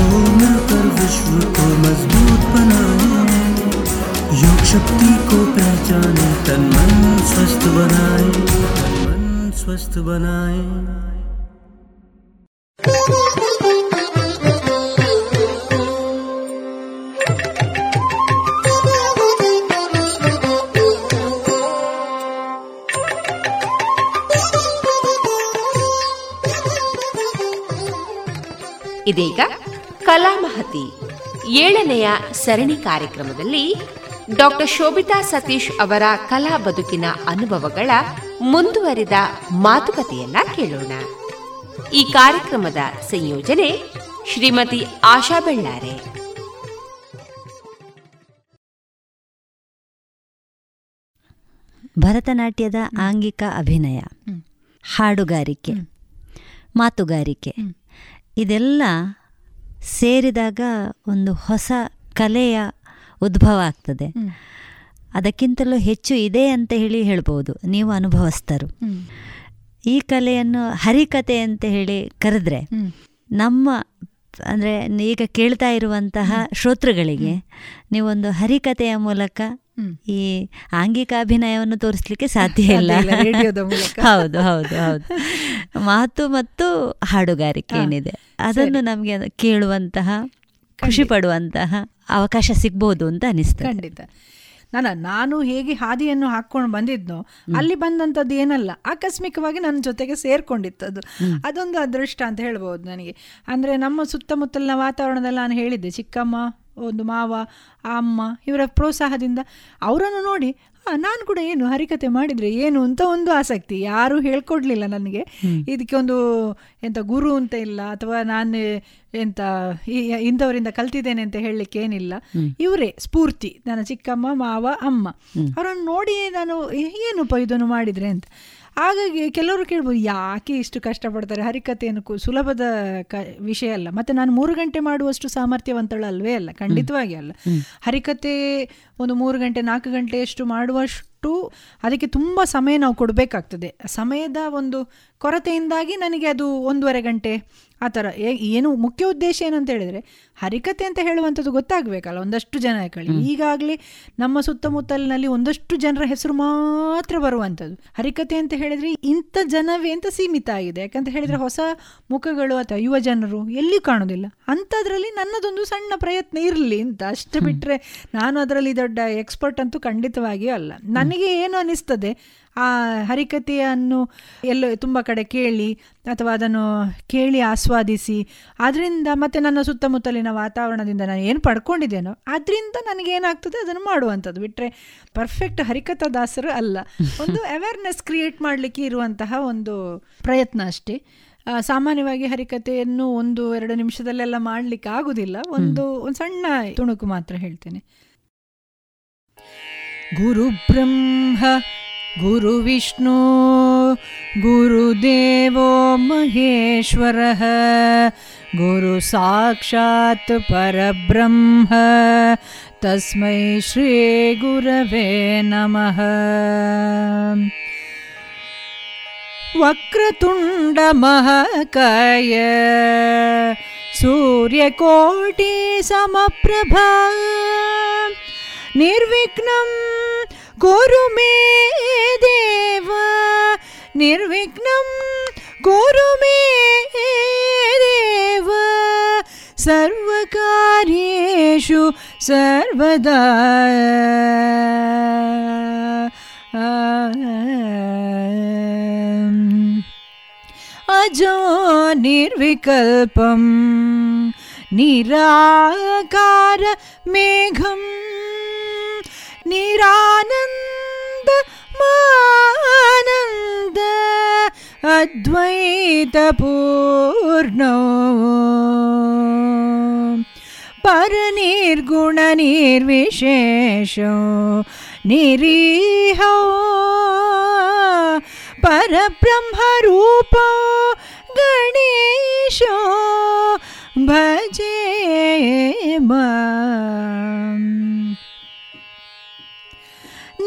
E: आओ मिलकर विश्व को मजबूत बनाए योग शक्ति को पहचाने तन मन स्वस्थ बनाए तन मन स्वस्थ बनाए
C: ಇದೀಗ ಕಲಾಮಹತಿ ಏಳನೆಯ ಸರಣಿ ಕಾರ್ಯಕ್ರಮದಲ್ಲಿ ಡಾಕ್ಟರ್ ಶೋಭಿತಾ ಸತೀಶ್ ಅವರ ಕಲಾ ಬದುಕಿನ ಅನುಭವಗಳ ಮುಂದುವರಿದ ಮಾತುಕತೆಯನ್ನ ಕೇಳೋಣ. ಈ ಕಾರ್ಯಕ್ರಮದ ಸಂಯೋಜನೆ ಶ್ರೀಮತಿ ಆಶಾ ಬೆಳ್ಳಾರೆ.
J: ಭರತನಾಟ್ಯದ ಆಂಗಿಕ ಅಭಿನಯ ಹಾಡುಗಾರಿಕೆ ಮಾತುಗಾರಿಕೆ ಇದೆಲ್ಲ ಸೇರಿದಾಗ ಒಂದು ಹೊಸ ಕಲೆಯ ಉದ್ಭವ ಆಗ್ತದೆ. ಅದಕ್ಕಿಂತಲೂ ಹೆಚ್ಚು ಇದೆ ಅಂತ ಹೇಳಿ ಹೇಳ್ಬೋದು. ನೀವು ಅನುಭವಸ್ಥರು. ಈ ಕಲೆಯನ್ನು ಹರಿಕತೆ ಅಂತ ಹೇಳಿ ಕರೆದ್ರೆ ನಮ್ಮ ಅಂದರೆ ಈಗ ಕೇಳ್ತಾ ಇರುವಂತಹ ಶ್ರೋತೃಗಳಿಗೆ ನೀವೊಂದು ಹರಿಕತೆಯ ಮೂಲಕ ಈ ಆಂಗಿಕ ಅಭಿನಯವನ್ನು ತೋರಿಸ್ಲಿಕ್ಕೆ ಸಾಧ್ಯ ಇಲ್ಲ. ಹೌದು ಹೌದು ಹೌದು. ಮಾತು ಮತ್ತು ಹಾಡುಗಾರಿಕೆ ಏನಿದೆ? ಅದನ್ನು ನಮಗೆ ಕೇಳುವಂತಹ ಖುಷಿ ಪಡುವಂತಹ ಅವಕಾಶ ಸಿಗ್ಬೋದು ಅಂತ ಅನಿಸ್ತದೆ.
K: ಖಂಡಿತ. ನಾನು ನಾನು ಹೇಗೆ ಹಾದಿಯನ್ನು ಹಾಕ್ಕೊಂಡು ಬಂದಿದ್ನೋ ಅಲ್ಲಿ ಬಂದಂಥದ್ದು ಏನಲ್ಲ ಆಕಸ್ಮಿಕವಾಗಿ ನನ್ನ ಜೊತೆಗೆ ಸೇರ್ಕೊಂಡಿತ್ತದು. ಅದೊಂದು ಅದೃಷ್ಟ ಅಂತ ಹೇಳ್ಬೋದು ನನಗೆ. ಅಂದರೆ ನಮ್ಮ ಸುತ್ತಮುತ್ತಲಿನ ವಾತಾವರಣದಲ್ಲಿ ನಾನು ಹೇಳಿದ್ದೆ ಚಿಕ್ಕಮ್ಮ ಒಂದು ಮಾವ ಅಮ್ಮ ಇವರ ಪ್ರೋತ್ಸಾಹದಿಂದ ಅವರನ್ನು ನೋಡಿ ನಾನು ಕೂಡ ಏನು ಹರಿಕತೆ ಮಾಡಿದರೆ ಏನು ಅಂತ ಒಂದು ಆಸಕ್ತಿ ಯಾರು ಹೇಳ್ಕೊಡ್ಲಿಲ್ಲ ನನಗೆ. ಇದಕ್ಕೆ ಒಂದು ಎಂತ ಗುರು ಅಂತ ಇಲ್ಲ ಅಥವಾ ನಾನು ಎಂತ ಇಂಥವರಿಂದ ಕಲ್ತಿದ್ದೇನೆ ಅಂತ ಹೇಳಲಿಕ್ಕೆ ಏನಿಲ್ಲ. ಇವರೇ ಸ್ಫೂರ್ತಿ ನನ್ನ ಚಿಕ್ಕಮ್ಮ ಮಾವ ಅಮ್ಮ. ಅವರನ್ನು ನೋಡಿ ನಾನು ಏನಪ್ಪ ಇದನ್ನು ಮಾಡಿದರೆ ಅಂತ. ಹಾಗಾಗಿ ಕೆಲವರು ಕೇಳ್ಬೋದು ಯಾಕೆ ಇಷ್ಟು ಕಷ್ಟಪಡ್ತಾರೆ? ಹರಿಕಥೆಯನ್ನು ಸುಲಭದ ಕ ವಿಷಯ ಅಲ್ಲ. ಮತ್ತು ನಾನು ಮೂರು ಗಂಟೆ ಮಾಡುವಷ್ಟು ಸಾಮರ್ಥ್ಯವಂತಳು ಅಲ್ವೇ ಅಲ್ಲ ಖಂಡಿತವಾಗಿ ಅಲ್ಲ. ಹರಿಕತೆ ಒಂದು ಮೂರು ಗಂಟೆ ನಾಲ್ಕು ಗಂಟೆಯಷ್ಟು ಮಾಡುವಷ್ಟು ಅದಕ್ಕೆ ತುಂಬ ಸಮಯ ನಾವು ಕೊಡಬೇಕಾಗ್ತದೆ. ಸಮಯದ ಒಂದು ಕೊರತೆಯಿಂದಾಗಿ ನನಗೆ ಅದು ಒಂದೂವರೆ ಗಂಟೆ ಆ ಥರ. ಏನು ಮುಖ್ಯ ಉದ್ದೇಶ ಏನಂತ ಹೇಳಿದರೆ ಹರಿಕತೆ ಅಂತ ಹೇಳುವಂಥದ್ದು ಗೊತ್ತಾಗಬೇಕಲ್ಲ ಒಂದಷ್ಟು ಜನ ಕಳಿ ಈಗಾಗಲೇ ನಮ್ಮ ಸುತ್ತಮುತ್ತಲಿನಲ್ಲಿ ಒಂದಷ್ಟು ಜನರ ಹೆಸರು ಮಾತ್ರ ಬರುವಂಥದ್ದು. ಹರಿಕತೆ ಅಂತ ಹೇಳಿದರೆ ಇಂಥ ಜನವೇ ಅಂತ ಸೀಮಿತ ಆಗಿದೆ. ಯಾಕಂತ ಹೇಳಿದರೆ ಹೊಸ ಮುಖಗಳು ಅಥವಾ ಯುವ ಜನರು ಎಲ್ಲಿಯೂ ಕಾಣೋದಿಲ್ಲ. ಅಂಥದ್ರಲ್ಲಿ ನನ್ನದೊಂದು ಸಣ್ಣ ಪ್ರಯತ್ನ ಇರಲಿ ಅಂತ. ಅಷ್ಟು ಬಿಟ್ಟರೆ ನಾನು ಅದರಲ್ಲಿ ದೊಡ್ಡ ಎಕ್ಸ್ಪರ್ಟ್ ಅಂತೂ ಖಂಡಿತವಾಗಿಯೂ ಅಲ್ಲ. ನನಗೆ ಏನು ಅನಿಸ್ತದೆ ಆ ಹರಿಕಥೆಯನ್ನು ಎಲ್ಲ ತುಂಬ ಕಡೆ ಕೇಳಿ ಅಥವಾ ಅದನ್ನು ಕೇಳಿ ಆಸ್ವಾದಿಸಿ ಅದರಿಂದ ಮತ್ತು ನನ್ನ ಸುತ್ತಮುತ್ತಲಿನ ವಾತಾವರಣದಿಂದ ನಾನು ಏನು ಪಡ್ಕೊಂಡಿದ್ದೇನೋ ಅದರಿಂದ ನನಗೇನಾಗ್ತದೆ ಅದನ್ನು ಮಾಡುವಂಥದ್ದು. ಬಿಟ್ಟರೆ ಪರ್ಫೆಕ್ಟ್ ಹರಿಕಥಾ ದಾಸರು ಅಲ್ಲ. ಒಂದು ಅವೇರ್ನೆಸ್ ಕ್ರಿಯೇಟ್ ಮಾಡಲಿಕ್ಕೆ ಇರುವಂತಹ ಒಂದು ಪ್ರಯತ್ನ ಅಷ್ಟೇ. ಸಾಮಾನ್ಯವಾಗಿ ಹರಿಕತೆಯನ್ನು ಒಂದು ಎರಡು ನಿಮಿಷದಲ್ಲೆಲ್ಲ ಮಾಡಲಿಕ್ಕೆ ಆಗುದಿಲ್ಲ. ಒಂದು ಒಂದು ಸಣ್ಣ ತುಣುಕು ಮಾತ್ರ ಹೇಳ್ತೇನೆ. ಗುರು ಬ್ರಹ್ಮ गुरुविष्णु गुरुदेवो महेश्वरः गुरुसाक्षात् परब्रह्म तस्मै श्रीगुरवे नमः। वक्रतुण्डमहकाय सूर्यकोटिसमप्रभा निर्विघ्नं कुरु मे देव निर्विघ्नं कुरु मे देव। सर्वकार्येषु सर्वदा। अजो निर्विकल्पं निराकार मेघम्। निरानन्द मानन्द अद्वैतपूर्णो। परनिर्गुणनिर्विशेषो निरीहो। परब्रह्मरूपो गणेशो। भजे म।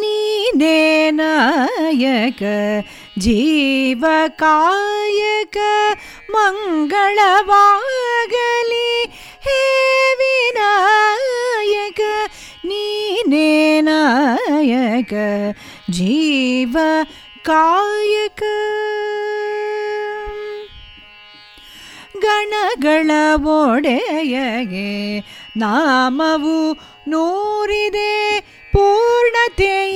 K: ನೀನೇ ನಾಯಕ ಜೀವ ಕಾಯಕ ಮಂಗಳವಾಗಲಿ ಹೇ ವಿನಾಯಕ ನೀನೇ ನಾಯಕ ಜೀವ ಕಾಯಕ ಗಣಗಳ ಒಡೆಯಗೆ ನಾಮವು ನೂರಿದೆ ಪೂರ್ಣತೆ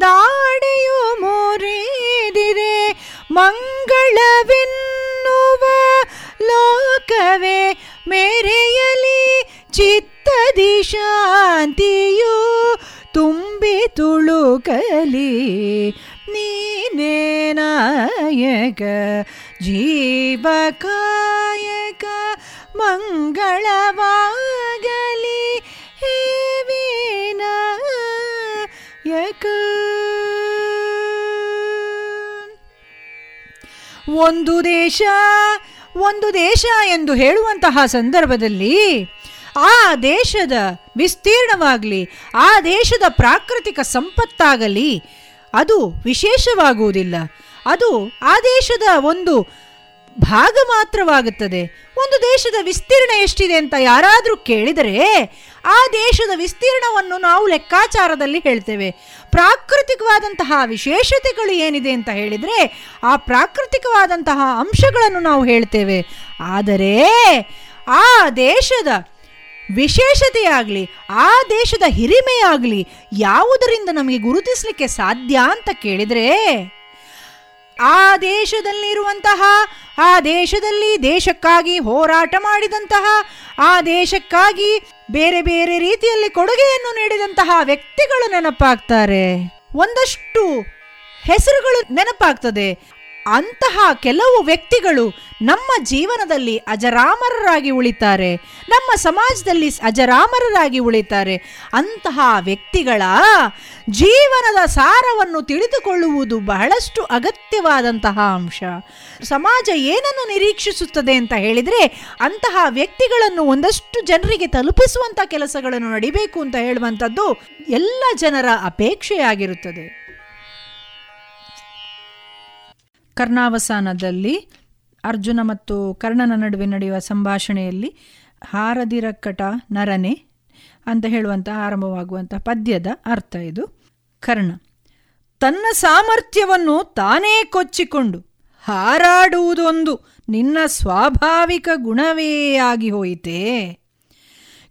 K: ದಾಡಿಯು ಮುರಿದಿದೆ ಮಂಗಳವೆನ್ನುವ ಲೋಕವೇ ಮೆರೆಯಲಿ ಚಿತ್ತದಿ ಶಾಂತಿಯು ತುಂಬಿ ತುಳುಕಲಿ. ನೀನೇ ನಾಯಕ ಮಂಗಳವಾ ಒಂದು ದೇಶ ಒಂದು ದೇಶ ಎಂದು ಹೇಳುವಂತಹ ಸಂದರ್ಭದಲ್ಲಿ ಆ ದೇಶದ ವಿಸ್ತೀರ್ಣವಾಗಲಿ, ಆ ದೇಶದ ಪ್ರಾಕೃತಿಕ ಸಂಪತ್ತಾಗಲಿ ಅದು ವಿಶೇಷವಾಗುವುದಿಲ್ಲ. ಅದು ಆ ದೇಶದ ಒಂದು ಭಾಗ ಮಾತ್ರವಾಗುತ್ತದೆ. ಒಂದು ದೇಶದ ವಿಸ್ತೀರ್ಣ ಎಷ್ಟಿದೆ ಅಂತ ಯಾರಾದರೂ ಕೇಳಿದರೆ ಆ ದೇಶದ ವಿಸ್ತೀರ್ಣವನ್ನು ನಾವು ಲೆಕ್ಕಾಚಾರದಲ್ಲಿ ಹೇಳ್ತೇವೆ. ಪ್ರಾಕೃತಿಕವಾದಂತಹ ವಿಶೇಷತೆಗಳು ಏನಿದೆ ಅಂತ ಹೇಳಿದರೆ ಆ ಪ್ರಾಕೃತಿಕವಾದಂತಹ ಅಂಶಗಳನ್ನು ನಾವು ಹೇಳ್ತೇವೆ. ಆದರೆ ಆ ದೇಶದ ವಿಶೇಷತೆಯಾಗಲಿ, ಆ ದೇಶದ ಹಿರಿಮೆಯಾಗಲಿ ಯಾವುದರಿಂದ ನಮಗೆ ಗುರುತಿಸಲಿಕ್ಕೆ ಸಾಧ್ಯ ಅಂತ ಕೇಳಿದರೆ ಆ ದೇಶದಲ್ಲಿರುವಂತಹ, ಆ ದೇಶದಲ್ಲಿ ದೇಶಕ್ಕಾಗಿ ಹೋರಾಟ ಮಾಡಿದಂತಹ, ಆ ದೇಶಕ್ಕಾಗಿ ಬೇರೆ ಬೇರೆ ರೀತಿಯಲ್ಲಿ ಕೊಡುಗೆಯನ್ನು ನೀಡಿದಂತಹ ವ್ಯಕ್ತಿಗಳು ನೆನಪಾಗ್ತಾರೆ. ಒಂದಷ್ಟು ಹೆಸರುಗಳು ನೆನಪಾಗ್ತದೆ. ಅಂತಹ ಕೆಲವು ವ್ಯಕ್ತಿಗಳು ನಮ್ಮ ಜೀವನದಲ್ಲಿ ಅಜರಾಮರರಾಗಿ ಉಳಿತಾರೆ. ನಮ್ಮ ಸಮಾಜದಲ್ಲಿ ಅಜರಾಮರರಾಗಿ ಉಳಿತಾರೆ. ಅಂತಹ ವ್ಯಕ್ತಿಗಳ ಜೀವನದ ಸಾರವನ್ನು ತಿಳಿದುಕೊಳ್ಳುವುದು ಬಹಳಷ್ಟು ಅಗತ್ಯವಾದಂತಹ ಅಂಶ. ಸಮಾಜ ಏನನ್ನು ನಿರೀಕ್ಷಿಸುತ್ತದೆ ಅಂತ ಹೇಳಿದರೆ ಅಂತಹ ವ್ಯಕ್ತಿಗಳನ್ನು ಒಂದಷ್ಟು ಜನರಿಗೆ ತಲುಪಿಸುವಂಥ ಕೆಲಸಗಳನ್ನು ನಡಿಬೇಕು ಅಂತ ಹೇಳುವಂಥದ್ದು ಎಲ್ಲ ಜನರ ಅಪೇಕ್ಷೆಯಾಗಿರುತ್ತದೆ. ಕರ್ಣಾವಸಾನದಲ್ಲಿ ಅರ್ಜುನ ಮತ್ತು ಕರ್ಣನ ನಡುವೆ ನಡೆಯುವ ಸಂಭಾಷಣೆಯಲ್ಲಿ ಹಾರದಿರಕ್ಕಟ ನರನೆ ಅಂತ ಹೇಳುವಂತಹ ಆರಂಭವಾಗುವಂಥ ಪದ್ಯದ ಅರ್ಥ ಇದು. ಕರ್ಣ, ತನ್ನ ಸಾಮರ್ಥ್ಯವನ್ನು ತಾನೇ ಕೊಚ್ಚಿಕೊಂಡು ಹಾರಾಡುವುದೊಂದು ನಿನ್ನ ಸ್ವಾಭಾವಿಕ ಗುಣವೇ ಆಗಿ ಹೋಯಿತೆ.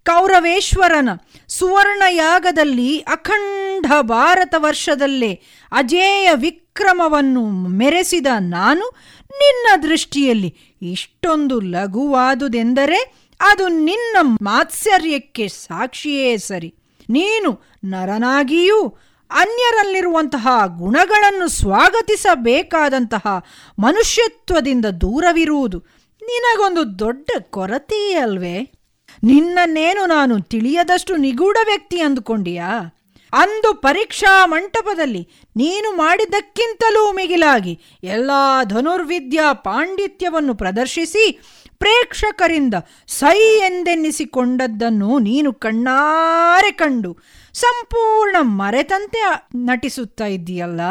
K: ಕೌರವೇಶ್ವರನ ಸುವರ್ಣ ಯಾಗದಲ್ಲಿ ಅಖಂಡ ಭಾರತ ವರ್ಷದಲ್ಲೇ ಅಜೇಯ ವಿಕ್ರಮವನ್ನು ಮೆರೆಸಿದ ನಾನು ನಿನ್ನ ದೃಷ್ಟಿಯಲ್ಲಿ ಇಷ್ಟೊಂದು ಲಘುವಾದುದೆಂದರೆ ಅದು ನಿನ್ನ ಮಾತ್ಸರ್ಯಕ್ಕೆ ಸಾಕ್ಷಿಯೇ ಸರಿ. ನೀನು ನರನಾಗಿಯೂ ಅನ್ಯರಲ್ಲಿರುವಂತಹ ಗುಣಗಳನ್ನು ಸ್ವಾಗತಿಸಬೇಕಾದಂತಹ ಮನುಷ್ಯತ್ವದಿಂದ ದೂರವಿರುವುದು ನಿನಗೊಂದು ದೊಡ್ಡ ಕೊರತೆಯೇ ಅಲ್ವೇ? ನಿನ್ನನ್ನೇನು ನಾನು ತಿಳಿಯದಷ್ಟು ನಿಗೂಢ ವ್ಯಕ್ತಿ ಅಂದುಕೊಂಡಿಯಾ? ಅಂದು ಪರೀಕ್ಷಾ ಮಂಟಪದಲ್ಲಿ ನೀನು ಮಾಡಿದ್ದಕ್ಕಿಂತಲೂ ಮಿಗಿಲಾಗಿ ಎಲ್ಲ ಧನುರ್ವಿದ್ಯಾ ಪಾಂಡಿತ್ಯವನ್ನು ಪ್ರದರ್ಶಿಸಿ ಪ್ರೇಕ್ಷಕರಿಂದ ಸೈ ಎಂದೆನ್ನಿಸಿಕೊಂಡದ್ದನ್ನು ನೀನು ಕಣ್ಣಾರೆ ಕಂಡು ಸಂಪೂರ್ಣ ಮರೆತಂತೆ ನಟಿಸುತ್ತಾ ಇದ್ದೀಯಲ್ಲ?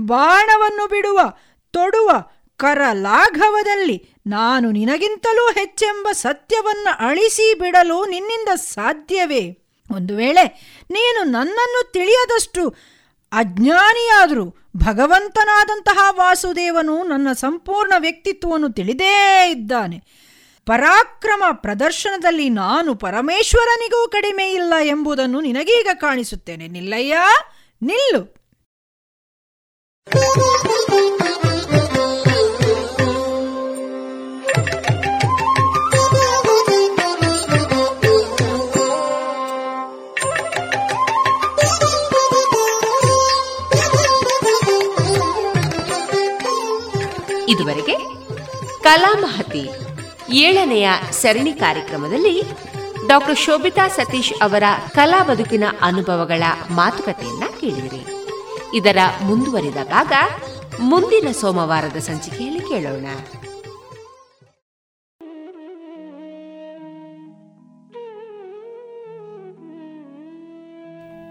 K: ಬಾಣವನ್ನು ಬಿಡುವ ತೊಡುವ ಕರ ಲಾಘವದಲ್ಲಿ ನಾನು ನಿನಗಿಂತಲೂ ಹೆಚ್ಚೆಂಬ ಸತ್ಯವನ್ನು ಅಳಿಸಿ ಬಿಡಲು ನಿನ್ನಿಂದ ಸಾಧ್ಯವೇ? ಒಂದು ವೇಳೆ ನೀನು ನನ್ನನ್ನು ತಿಳಿಯದಷ್ಟು ಅಜ್ಞಾನಿಯಾದರೂ ಭಗವಂತನಾದಂತಹ ವಾಸುದೇವನು ನನ್ನ ಸಂಪೂರ್ಣ ವ್ಯಕ್ತಿತ್ವವನ್ನು ತಿಳಿದೇ ಇದ್ದಾನೆ. ಪರಾಕ್ರಮ ಪ್ರದರ್ಶನದಲ್ಲಿ ನಾನು ಪರಮೇಶ್ವರನಿಗೂ ಕಡಿಮೆ ಇಲ್ಲ ಎಂಬುದನ್ನು ನಿನಗೀಗ ಕಾಣಿಸುತ್ತೇನೆ. ನಿಲ್ಲಯ್ಯ, ನಿಲ್ಲು.
C: ಕಲಾಮಹತಿ ಏಳನೆಯ ಸರಣಿ ಕಾರ್ಯಕ್ರಮದಲ್ಲಿ ಡಾಕ್ಟರ್ ಶೋಭಿತಾ ಸತೀಶ್ ಅವರ ಕಲಾ ಬದುಕಿನ ಅನುಭವಗಳ ಮಾತುಕತೆಯನ್ನ ಕೇಳಿದಿರಿ. ಇದರ ಮುಂದುವರಿದ ಭಾಗ ಮುಂದಿನ ಸೋಮವಾರದ ಸಂಚಿಕೆಯಲ್ಲಿ ಕೇಳೋಣ.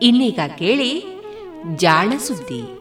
C: ಇನ್ನೀಗ ಕೇಳಿ ಜಾಣ ಸುದ್ದಿ.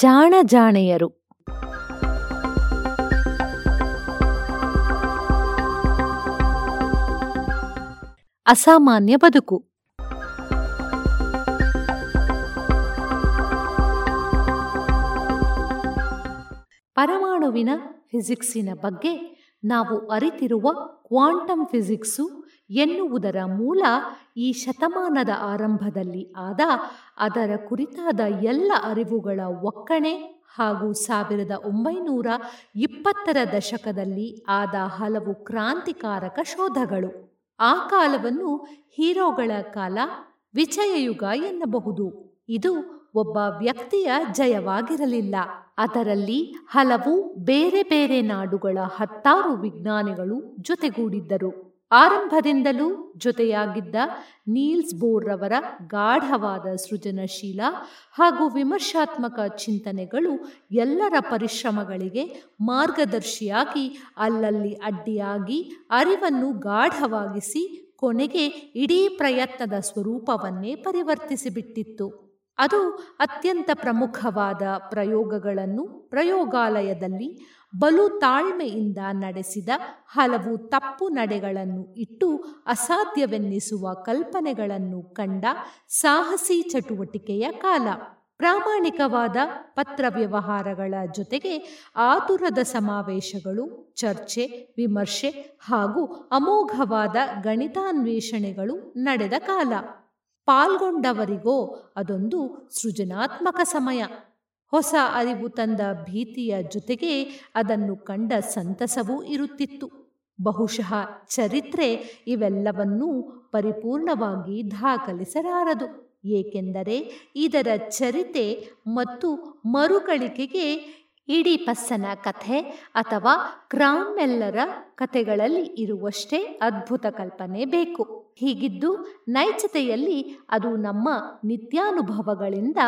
L: ಜಾಣ ಜಾಣೆಯರು ಅಸಾಮಾನ್ಯ ಬದುಕು. ಪರಮಾಣುವಿನ ಫಿಸಿಕ್ಸಿನ ಬಗ್ಗೆ ನಾವು ಅರಿತಿರುವ ಕ್ವಾಂಟಮ್ ಫಿಸಿಕ್ಸು ಎನ್ನುವುದರ ಮೂಲ ಈ ಶತಮಾನದ ಆರಂಭದಲ್ಲಿ ಆದ ಅದರ ಕುರಿತಾದ ಎಲ್ಲ ಅರಿವುಗಳ ಒಕ್ಕಣೆ ಹಾಗೂ ಸಾವಿರದ ಒಂಬೈನೂರ ಇಪ್ಪತ್ತರ ದಶಕದಲ್ಲಿ ಆದ ಹಲವು ಕ್ರಾಂತಿಕಾರಕ ಶೋಧಗಳು. ಆ ಕಾಲವನ್ನು ಹೀರೋಗಳ ಕಾಲ ವಿಜಯಯುಗ ಎನ್ನಬಹುದು. ಇದು ಒಬ್ಬ ವ್ಯಕ್ತಿಯ ಜಯವಾಗಿರಲಿಲ್ಲ. ಅದರಲ್ಲಿ ಹಲವು ಬೇರೆ ಬೇರೆ ನಾಡುಗಳ ಹತ್ತಾರು ವಿಜ್ಞಾನಿಗಳು ಜೊತೆಗೂಡಿದ್ದರು. ಆರಂಭದಿಂದಲೂ ಜೊತೆಯಾಗಿದ್ದ ನೀಲ್ಸ್ ಬೋರ್ರವರ ಗಾಢವಾದ ಸೃಜನಶೀಲ ಹಾಗೂ ವಿಮರ್ಶಾತ್ಮಕ ಚಿಂತನೆಗಳು ಎಲ್ಲರ ಪರಿಶ್ರಮಗಳಿಗೆ ಮಾರ್ಗದರ್ಶಿಯಾಗಿ ಅಲ್ಲಲ್ಲಿ ಅಡ್ಡಿಯಾಗಿ ಅರಿವನ್ನು ಗಾಢವಾಗಿಸಿ ಕೊನೆಗೆ ಇಡೀ ಪ್ರಯತ್ನದ ಸ್ವರೂಪವನ್ನೇ ಪರಿವರ್ತಿಸಿಬಿಟ್ಟಿತ್ತು. ಅದು ಅತ್ಯಂತ ಪ್ರಮುಖವಾದ ಪ್ರಯೋಗಗಳನ್ನು ಪ್ರಯೋಗಾಲಯದಲ್ಲಿ ಬಲು ತಾಳ್ಮೆಯಿಂದ ನಡೆಸಿದ ಹಲವು ತಪ್ಪು ನಡೆಗಳನ್ನು ಇಟ್ಟು ಅಸಾಧ್ಯವೆನ್ನಿಸುವ ಕಲ್ಪನೆಗಳನ್ನು ಕಂಡ ಸಾಹಸಿ ಚಟುವಟಿಕೆಯ ಕಾಲ. ಪ್ರಾಮಾಣಿಕವಾದ ಪತ್ರ ವ್ಯವಹಾರಗಳ ಜೊತೆಗೆ ಆತುರದ ಸಮಾವೇಶಗಳು, ಚರ್ಚೆ, ವಿಮರ್ಶೆ ಹಾಗೂ ಅಮೋಘವಾದ ಗಣಿತಾನ್ವೇಷಣೆಗಳು ನಡೆದ ಕಾಲ. ಪಾಲ್ಗೊಂಡವರಿಗೋ ಅದೊಂದು ಸೃಜನಾತ್ಮಕ ಸಮಯ. ಹೊಸ ಅರಿವು ತಂದ ಭೀತಿಯ ಜೊತೆಗೆ ಅದನ್ನು ಕಂಡ ಸಂತಸವೂ ಇರುತ್ತಿತ್ತು. ಬಹುಶಃ ಚರಿತ್ರೆ ಇವೆಲ್ಲವನ್ನೂ ಪರಿಪೂರ್ಣವಾಗಿ ದಾಖಲಿಸಲಾರದು. ಏಕೆಂದರೆ ಇದರ ಚರಿತೆ ಮತ್ತು ಮರುಗಳಿಕೆಗೆ ಇಡೀಪಸ್ಸನ ಕಥೆ ಅಥವಾ ಕ್ರಾಮೆಲ್ಲರ ಕಥೆಗಳಲ್ಲಿ ಇರುವಷ್ಟೇ ಅದ್ಭುತ ಕಲ್ಪನೆ ಬೇಕು. ಹೀಗಿದ್ದು ನೈಜತೆಯಲ್ಲಿ ಅದು ನಮ್ಮ ನಿತ್ಯಾನುಭವಗಳಿಂದ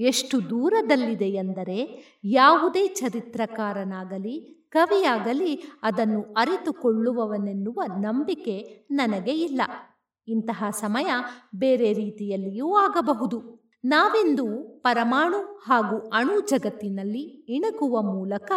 L: ಎಷ್ಟು ದೂರದಲ್ಲಿದೆ ಎಂದರೆ ಯಾವುದೇ ಚರಿತ್ರಕಾರನಾಗಲಿ, ಕವಿಯಾಗಲಿ ಅದನ್ನು ಅರಿತುಕೊಳ್ಳುವವನೆನ್ನುವ ನಂಬಿಕೆ ನನಗೆ ಇಲ್ಲ. ಇಂತಹ ಸಮಯ ಬೇರೆ ರೀತಿಯಲ್ಲಿಯೂ ಆಗಬಹುದು. ನಾವಿಂದು ಪರಮಾಣು ಹಾಗೂ ಅಣು ಜಗತ್ತಿನಲ್ಲಿ ಇಣಗುವ ಮೂಲಕ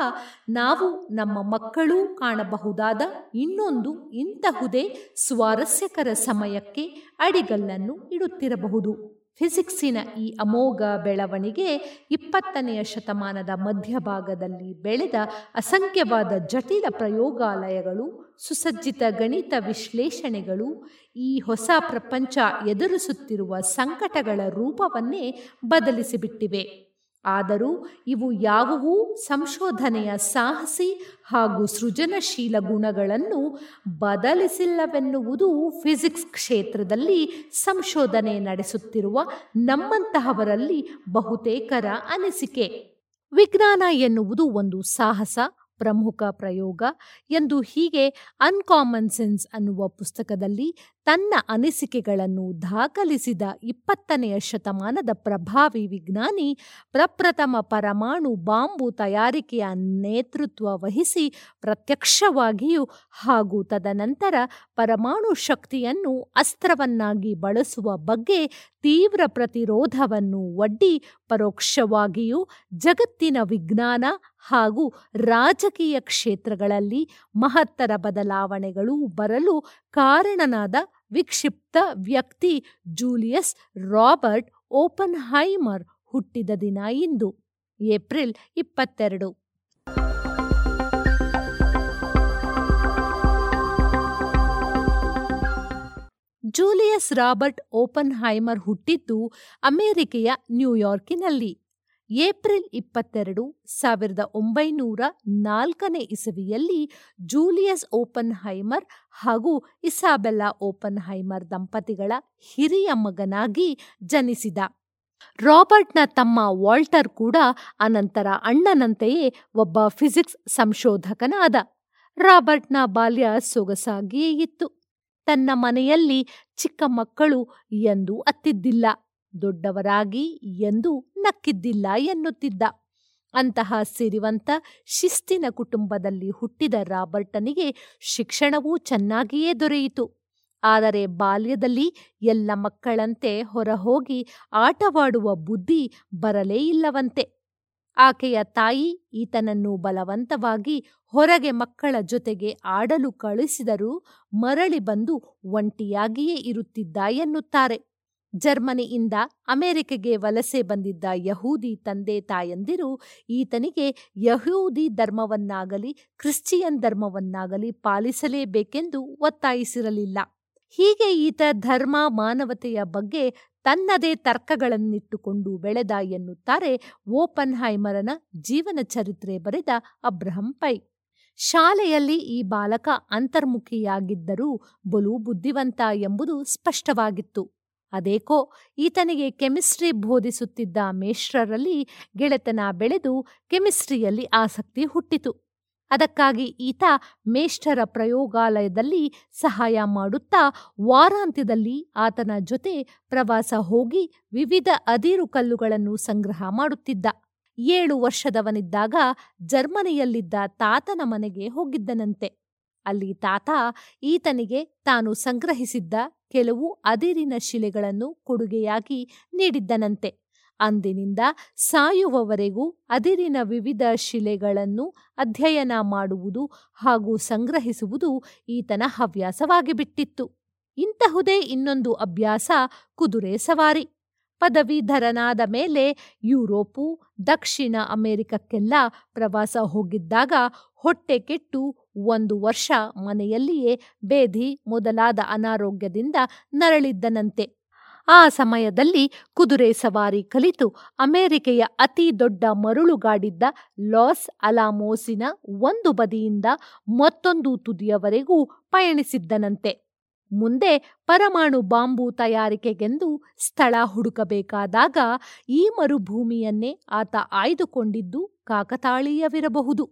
L: ನಾವು ನಮ್ಮ ಮಕ್ಕಳೂ ಕಾಣಬಹುದಾದ ಇನ್ನೊಂದು ಇಂತಹುದೇ ಸ್ವಾರಸ್ಯಕರ ಸಮಯಕ್ಕೆ ಅಡಿಗಲ್ಲನ್ನು ಇಡುತ್ತಿರಬಹುದು. ಫಿಸಿಕ್ಸಿನ ಈ ಅಮೋಘ ಬೆಳವಣಿಗೆ ಇಪ್ಪತ್ತನೆಯ ಶತಮಾನದ ಮಧ್ಯಭಾಗದಲ್ಲಿ ಬೆಳೆದ ಅಸಂಖ್ಯವಾದ ಜಟಿಲ ಪ್ರಯೋಗಾಲಯಗಳು, ಸುಸಜ್ಜಿತ ಗಣಿತ ವಿಶ್ಲೇಷಣೆಗಳು, ಈ ಹೊಸ ಪ್ರಪಂಚ ಎದುರಿಸುತ್ತಿರುವ ಸಂಕಟಗಳ ರೂಪವನ್ನೇ ಬದಲಿಸಿಬಿಟ್ಟಿವೆ. ಆದರೂ ಇವು ಯಾವುವೂ ಸಂಶೋಧನೆಯ ಸಾಹಸಿ ಹಾಗೂ ಸೃಜನಶೀಲ ಗುಣಗಳನ್ನು ಬದಲಿಸಿಲ್ಲವೆನ್ನುವುದು ಫಿಸಿಕ್ಸ್ ಕ್ಷೇತ್ರದಲ್ಲಿ ಸಂಶೋಧನೆ ನಡೆಸುತ್ತಿರುವ ನಮ್ಮಂತಹವರಲ್ಲಿ ಬಹುತೇಕರ ಅನಿಸಿಕೆ. ವಿಜ್ಞಾನ ಎನ್ನುವುದು ಒಂದು ಸಾಹಸ ಪ್ರಮುಖ ಪ್ರಯೋಗ ಎಂದು ಹೀಗೆ ಅನ್ಕಾಮನ್ ಸೆನ್ಸ್ ಅನ್ನುವ ಪುಸ್ತಕದಲ್ಲಿ ತನ್ನ ಅನಿಸಿಕೆಗಳನ್ನು ದಾಖಲಿಸಿದ ಇಪ್ಪತ್ತನೆಯ ಶತಮಾನದ ಪ್ರಭಾವಿ ವಿಜ್ಞಾನಿ, ಪ್ರಪ್ರಥಮ ಪರಮಾಣು ಬಾಂಬು ತಯಾರಿಕೆಯ ನೇತೃತ್ವ ವಹಿಸಿ ಪ್ರತ್ಯಕ್ಷವಾಗಿಯೂ ಹಾಗೂ ತದನಂತರ ಪರಮಾಣು ಶಕ್ತಿಯನ್ನು ಅಸ್ತ್ರವನ್ನಾಗಿ ಬಳಸುವ ಬಗ್ಗೆ ತೀವ್ರ ಪ್ರತಿರೋಧವನ್ನು ಒಡ್ಡಿ ಪರೋಕ್ಷವಾಗಿಯೂ ಜಗತ್ತಿನ ವಿಜ್ಞಾನ ಹಾಗೂ ರಾಜಕೀಯ ಕ್ಷೇತ್ರಗಳಲ್ಲಿ ಮಹತ್ತರ ಬದಲಾವಣೆಗಳು ಬರಲು ಕಾರಣನಾದ ವಿಕ್ಷಿಪ್ತ ವ್ಯಕ್ತಿ ಜೂಲಿಯಸ್ ರಾಬರ್ಟ್ ಓಪನ್ ಹೈಮರ್ ಹುಟ್ಟಿದ ದಿನ ಇಂದು, ಏಪ್ರಿಲ್ ಇಪ್ಪತ್ತೆರಡು. ಜೂಲಿಯಸ್ ರಾಬರ್ಟ್ ಓಪನ್ ಹೈಮರ್ ಹುಟ್ಟಿದ್ದು ಅಮೆರಿಕೆಯ ನ್ಯೂಯಾರ್ಕಿನಲ್ಲಿ. ಏಪ್ರಿಲ್ ಇಪ್ಪತ್ತೆರಡು ಸಾವಿರದ ಒಂಬೈನೂರ ನಾಲ್ಕನೇ ಇಸವಿಯಲ್ಲಿ ಜೂಲಿಯಸ್ ಓಪನ್ ಹೈಮರ್ ಹಾಗೂ ಇಸಾಬೆಲ್ಲಾ ಓಪನ್ ಹೈಮರ್ ದಂಪತಿಗಳ ಹಿರಿಯ ಮಗನಾಗಿ ಜನಿಸಿದ. ರಾಬರ್ಟ್ನ ತಮ್ಮ ವಾಲ್ಟರ್ ಕೂಡ ಅನಂತರ ಅಣ್ಣನಂತೆಯೇ ಒಬ್ಬ ಫಿಸಿಕ್ಸ್ ಸಂಶೋಧಕನಾದ. ರಾಬರ್ಟ್ನ ಬಾಲ್ಯ ಸೊಗಸಾಗಿಯೇ ಇತ್ತು. ತನ್ನ ಮನೆಯಲ್ಲಿ ಚಿಕ್ಕ ಮಕ್ಕಳು ಎಂದು ಅತ್ತಿದ್ದಿಲ್ಲ. ದೊಡ್ಡವರಾಗಿ ಎಂದು ನಕ್ಕಿದ್ದಿಲ್ಲ ಎನ್ನುತ್ತಿದ್ದ. ಅಂತಹ ಸಿರಿವಂತ ಶಿಸ್ತಿನ ಕುಟುಂಬದಲ್ಲಿ ಹುಟ್ಟಿದ ರಾಬರ್ಟನಿಗೆ ಶಿಕ್ಷಣವೂ ಚೆನ್ನಾಗಿಯೇ ದೊರೆಯಿತು. ಆದರೆ ಬಾಲ್ಯದಲ್ಲಿ ಎಲ್ಲ ಮಕ್ಕಳಂತೆ ಹೊರಹೋಗಿ ಆಟವಾಡುವ ಬುದ್ಧಿ ಬರಲೇ ಇಲ್ಲವಂತೆ. ಆಕೆಯ ತಾಯಿ ಈತನನ್ನು ಬಲವಂತವಾಗಿ ಹೊರಗೆ ಮಕ್ಕಳ ಜೊತೆಗೆ ಆಡಲು ಕಳಿಸಿದರೂ ಮರಳಿ ಬಂದು ಒಂಟಿಯಾಗಿಯೇ ಇರುತ್ತಿದ್ದ ಎನ್ನುತ್ತಾರೆ. ಜರ್ಮನಿಯಿಂದ ಅಮೆರಿಕೆಗೆ ವಲಸೆ ಬಂದಿದ್ದ ಯಹೂದಿ ತಂದೆ ತಾಯಂದಿರು ಈತನಿಗೆ ಯಹೂದಿ ಧರ್ಮವನ್ನಾಗಲಿ, ಕ್ರಿಶ್ಚಿಯನ್ ಧರ್ಮವನ್ನಾಗಲಿ ಪಾಲಿಸಲೇಬೇಕೆಂದು ಒತ್ತಾಯಿಸಿರಲಿಲ್ಲ. ಹೀಗೆ ಈತ ಧರ್ಮ ಮಾನವತೆಯ ಬಗ್ಗೆ ತನ್ನದೇ ತರ್ಕಗಳನ್ನಿಟ್ಟುಕೊಂಡು ಬೆಳೆದ ಎನ್ನುತ್ತಾರೆ ಓಪನ್ ಹೈಮರನ ಜೀವನ ಚರಿತ್ರೆ ಬರೆದ ಅಬ್ರಹಂ ಪೈ. ಶಾಲೆಯಲ್ಲಿ ಈ ಬಾಲಕ ಅಂತರ್ಮುಖಿಯಾಗಿದ್ದರೂ ಬಲು ಬುದ್ಧಿವಂತ ಎಂಬುದು ಸ್ಪಷ್ಟವಾಗಿತ್ತು. ಅದೇಕೋ ಈತನಿಗೆ ಕೆಮಿಸ್ಟ್ರಿ ಬೋಧಿಸುತ್ತಿದ್ದ ಮೇಷ್ಟ್ರರಲ್ಲಿ ಗೆಳೆತನ ಬೆಳೆದು ಕೆಮಿಸ್ಟ್ರಿಯಲ್ಲಿ ಆಸಕ್ತಿ ಹುಟ್ಟಿತು. ಅದಕ್ಕಾಗಿ ಈತ ಮೇಷ್ಠರ ಪ್ರಯೋಗಾಲಯದಲ್ಲಿ ಸಹಾಯ ಮಾಡುತ್ತಾ ವಾರಾಂತ್ಯದಲ್ಲಿ ಆತನ ಜೊತೆ ಪ್ರವಾಸ ಹೋಗಿ ವಿವಿಧ ಅದಿರು ಕಲ್ಲುಗಳನ್ನು ಸಂಗ್ರಹ ಮಾಡುತ್ತಿದ್ದ. ಏಳು ವರ್ಷದವನಿದ್ದಾಗ ಜರ್ಮನಿಯಲ್ಲಿದ್ದ ತಾತನ ಮನೆಗೆ ಹೋಗಿದ್ದನಂತೆ. ಅಲ್ಲಿ ತಾತ ಈತನಿಗೆ ತಾನು ಸಂಗ್ರಹಿಸಿದ್ದ ಕೆಲವು ಅದಿರಿನ ಶಿಲೆಗಳನ್ನು ಕೊಡುಗೆಯಾಗಿ ನೀಡಿದ್ದನಂತೆ. ಅಂದಿನಿಂದ ಸಾಯುವವರೆಗೂ ಅದಿರಿನ ವಿವಿಧ ಶಿಲೆಗಳನ್ನು ಅಧ್ಯಯನ ಮಾಡುವುದು ಹಾಗೂ ಸಂಗ್ರಹಿಸುವುದು ಈತನ ಹವ್ಯಾಸವಾಗಿಬಿಟ್ಟಿತ್ತು ಇಂತಹುದೇ ಇನ್ನೊಂದು ಅಭ್ಯಾಸ ಕುದುರೆ ಸವಾರಿ. ಪದವೀಧರನಾದ ಮೇಲೆ ಯುರೋಪು, ದಕ್ಷಿಣ ಅಮೆರಿಕಕ್ಕೆಲ್ಲ ಪ್ರವಾಸ ಹೋಗಿದ್ದಾಗ ಹೊಟ್ಟೆ ಕೆಟ್ಟು ಒಂದು ವರ್ಷ ಮನೆಯಲ್ಲಿಯೇ ಬೇಧಿ ಮೊದಲಾದ ಅನಾರೋಗ್ಯದಿಂದ ನರಳಿದ್ದನಂತೆ. ಆ ಸಮಯದಲ್ಲಿ ಕುದುರೆ ಸವಾರಿ ಕಲಿತು ಅಮೆರಿಕೆಯ ಅತಿ ದೊಡ್ಡ ಮರಳುಗಾಡಿದ್ದ ಲಾಸ್ ಅಲಾಮೋಸಿನ ಒಂದು ಬದಿಯಿಂದ ಮತ್ತೊಂದು ತುದಿಯವರೆಗೂ ಪಯಣಿಸಿದ್ದನಂತೆ. ಮುಂದೆ ಪರಮಾಣು ಬಾಂಬು ತಯಾರಿಕೆಗೆಂದು ಸ್ಥಳ ಹುಡುಕಬೇಕಾದಾಗ ಈ ಮರುಭೂಮಿಯನ್ನೇ ಆತ ಆಯ್ದುಕೊಂಡಿದ್ದು ಕಾಕತಾಳೀಯವಿರಬಹುದು.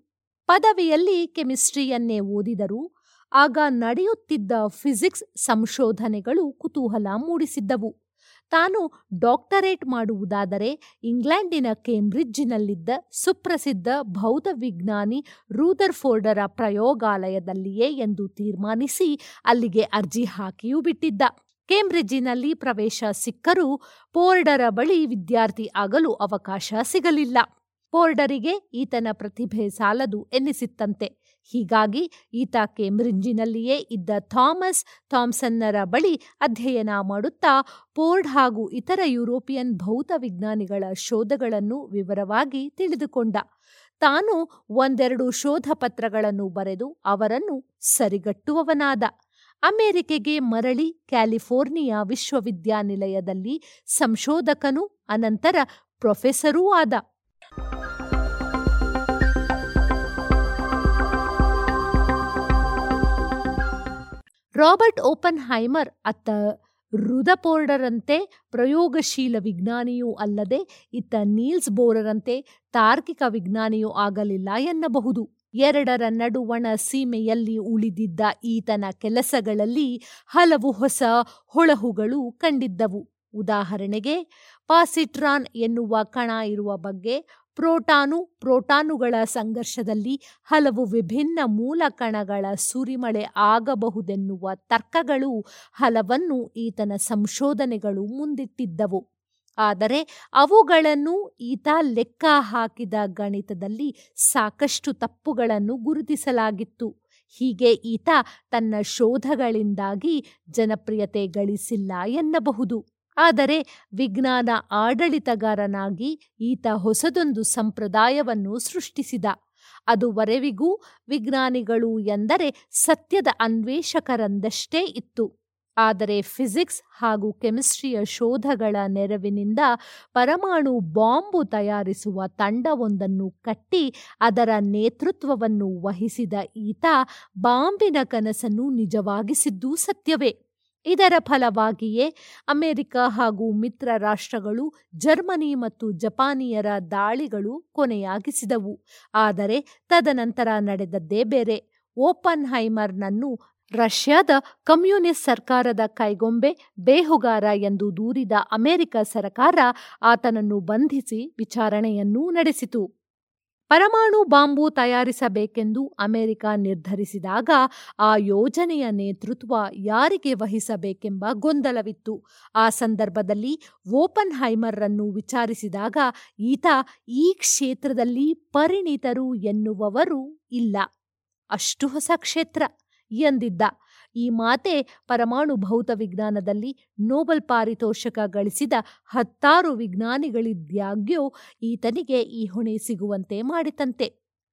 L: ಪದವಿಯಲ್ಲಿ ಕೆಮಿಸ್ಟ್ರಿಯನ್ನೇ ಓದಿದರೂ ಆಗ ನಡೆಯುತ್ತಿದ್ದ ಫಿಸಿಕ್ಸ್ ಸಂಶೋಧನೆಗಳು ಕುತೂಹಲ ಮೂಡಿಸಿದ್ದವು. ತಾನು ಡಾಕ್ಟರೇಟ್ ಮಾಡುವುದಾದರೆ ಇಂಗ್ಲೆಂಡಿನ ಕೇಂಬ್ರಿಡ್ಜಿನಲ್ಲಿದ್ದ ಸುಪ್ರಸಿದ್ಧ ಭೌತವಿಜ್ಞಾನಿ ರೂದರ್ಫೋರ್ಡರ ಪ್ರಯೋಗಾಲಯದಲ್ಲಿಯೇ ಎಂದು ತೀರ್ಮಾನಿಸಿ ಅಲ್ಲಿಗೆ ಅರ್ಜಿ ಹಾಕಿಯೂ ಬಿಟ್ಟಿದ್ದ. ಕೇಂಬ್ರಿಡ್ಜಿನಲ್ಲಿ ಪ್ರವೇಶ ಸಿಕ್ಕರೂ ಪೋರ್ಡರ ಬಳಿ ವಿದ್ಯಾರ್ಥಿ ಆಗಲು ಅವಕಾಶ ಸಿಗಲಿಲ್ಲ. ಪೋರ್ಡರಿಗೆ ಈತನ ಪ್ರತಿಭೆ ಸಾಲದು ಎನ್ನಿಸಿತ್ತಂತೆ. ಹೀಗಾಗಿ ಈತ ಕೇಂಬ್ರಿಡ್ಜಿನಲ್ಲಿಯೇ ಇದ್ದ ಥಾಮಸ್ ಥಾಮ್ಸನ್ನರ ಬಳಿ ಅಧ್ಯಯನ ಮಾಡುತ್ತಾ ಪೋರ್ಡ್ ಹಾಗೂ ಇತರ ಯುರೋಪಿಯನ್ ಭೌತ ವಿಜ್ಞಾನಿಗಳ ಶೋಧಗಳನ್ನು ವಿವರವಾಗಿ ತಿಳಿದುಕೊಂಡ. ತಾನು ಒಂದೆರಡು ಶೋಧ ಪತ್ರಗಳನ್ನು ಬರೆದು ಅವರನ್ನು ಸರಿಗಟ್ಟುವವನಾದ. ಅಮೆರಿಕೆಗೆ ಮರಳಿ ಕ್ಯಾಲಿಫೋರ್ನಿಯಾ ವಿಶ್ವವಿದ್ಯಾನಿಲಯದಲ್ಲಿ ಸಂಶೋಧಕನೂ, ಅನಂತರ ಪ್ರೊಫೆಸರೂ ಆದ. ರಾಬರ್ಟ್ ಓಪನ್ ಹೈಮರ್ ಅತ್ತ ರುದಪೋರ್ಡರಂತೆ ಪ್ರಯೋಗಶೀಲ ವಿಜ್ಞಾನಿಯೂ ಅಲ್ಲದೆ ಇತ್ತ ನೀಲ್ಸ್ ಬೋರರಂತೆ ತಾರ್ಕಿಕ ವಿಜ್ಞಾನಿಯೂ ಆಗಲಿಲ್ಲ ಎನ್ನಬಹುದು. ಎರಡರ ನಡುವಣ ಸೀಮೆಯಲ್ಲಿ ಉಳಿದಿದ್ದ ಈತನ ಕೆಲಸಗಳಲ್ಲಿ ಹಲವು ಹೊಸ ಹೊಳಹುಗಳು ಕಂಡಿದ್ದವು. ಉದಾಹರಣೆಗೆ, ಪಾಸಿಟ್ರಾನ್ ಎನ್ನುವ ಕಣ ಇರುವ ಬಗ್ಗೆ ಪ್ರೋಟಾನು ಪ್ರೋಟಾನುಗಳ ಸಂಘರ್ಷದಲ್ಲಿ ಹಲವು ವಿಭಿನ್ನ ಮೂಲ ಕಣಗಳ ಸುರಿಮಳೆ ಆಗಬಹುದೆನ್ನುವ ತರ್ಕಗಳು ಹಲವನ್ನು ಈತನ ಸಂಶೋಧನೆಗಳು ಮುಂದಿಟ್ಟಿದ್ದವು. ಆದರೆ ಅವುಗಳನ್ನು ಈತ ಲೆಕ್ಕ ಹಾಕಿದ ಗಣಿತದಲ್ಲಿ ಸಾಕಷ್ಟು ತಪ್ಪುಗಳನ್ನು ಗುರುತಿಸಲಾಗಿತ್ತು. ಹೀಗೆ ಈತ ತನ್ನ ಶೋಧಗಳಿಂದಾಗಿ ಜನಪ್ರಿಯತೆ ಗಳಿಸಿಲ್ಲ ಎನ್ನಬಹುದು. ಆದರೆ ವಿಜ್ಞಾನ ಆಡಳಿತಗಾರನಾಗಿ ಈತ ಹೊಸದೊಂದು ಸಂಪ್ರದಾಯವನ್ನು ಸೃಷ್ಟಿಸಿದ. ಅದುವರೆವಿಗೂ ವಿಜ್ಞಾನಿಗಳು ಎಂದರೆ ಸತ್ಯದ ಅನ್ವೇಷಕರಂದಷ್ಟೇ ಇತ್ತು. ಆದರೆ ಫಿಸಿಕ್ಸ್ ಹಾಗೂ ಕೆಮಿಸ್ಟ್ರಿಯ ಶೋಧಗಳ ನೆರವಿನಿಂದ ಪರಮಾಣು ಬಾಂಬು ತಯಾರಿಸುವ ತಂಡವೊಂದನ್ನು ಕಟ್ಟಿ ಅದರ ನೇತೃತ್ವವನ್ನು ವಹಿಸಿದ ಈತ ಬಾಂಬಿನ ಕನಸನ್ನು ನಿಜವಾಗಿಸಿದ್ದೂ ಸತ್ಯವೇ. ಇದರ ಫಲವಾಗಿಯೇ ಅಮೆರಿಕ ಹಾಗೂ ಮಿತ್ರ ರಾಷ್ಟ್ರಗಳು ಜರ್ಮನಿ ಮತ್ತು ಜಪಾನಿಯರ ದಾಳಿಗಳು ಕೊನೆಯಾಗಿಸಿದವು. ಆದರೆ ತದನಂತರ ನಡೆದದ್ದೇ ಬೇರೆ. ಓಪನ್ ಹೈಮರ್ನನ್ನು ರಷ್ಯಾದ ಕಮ್ಯುನಿಸ್ಟ್ ಸರ್ಕಾರದ ಕೈಗೊಂಬೆ ಬೇಹುಗಾರ ಎಂದು ದೂರಿದ ಅಮೆರಿಕ ಸರ್ಕಾರ ಆತನನ್ನು ಬಂಧಿಸಿ ವಿಚಾರಣೆಯನ್ನೂ ನಡೆಸಿತು. ಪರಮಾಣು ಬಾಂಬು ತಯಾರಿಸಬೇಕೆಂದು ಅಮೆರಿಕ ನಿರ್ಧರಿಸಿದಾಗ ಆ ಯೋಜನೆಯ ನೇತೃತ್ವ ಯಾರಿಗೆ ವಹಿಸಬೇಕೆಂಬ ಗೊಂದಲವಿತ್ತು. ಆ ಸಂದರ್ಭದಲ್ಲಿ ಓಪನ್ ಹೈಮರ್ರನ್ನು ವಿಚಾರಿಸಿದಾಗ ಈತ ಈ ಕ್ಷೇತ್ರದಲ್ಲಿ ಪರಿಣಿತರು ಎನ್ನುವವರು ಇಲ್ಲ. ಅಷ್ಟು ಹೊಸ ಕ್ಷೇತ್ರ ಎಂದಿದ್ದ. ಈ ಮಾತೆ ಪರಮಾಣು ಭೌತ ವಿಜ್ಞಾನದಲ್ಲಿ ನೋಬಲ್ ಪಾರಿತೋಷಕ ಗಳಿಸಿದ ಹತ್ತಾರು ವಿಜ್ಞಾನಿಗಳಿದ್ದಾಗ್ಯೂ ಈತನಿಗೆ ಈ ಹೊಣೆ ಸಿಗುವಂತೆ ಮಾಡಿತಂತೆ.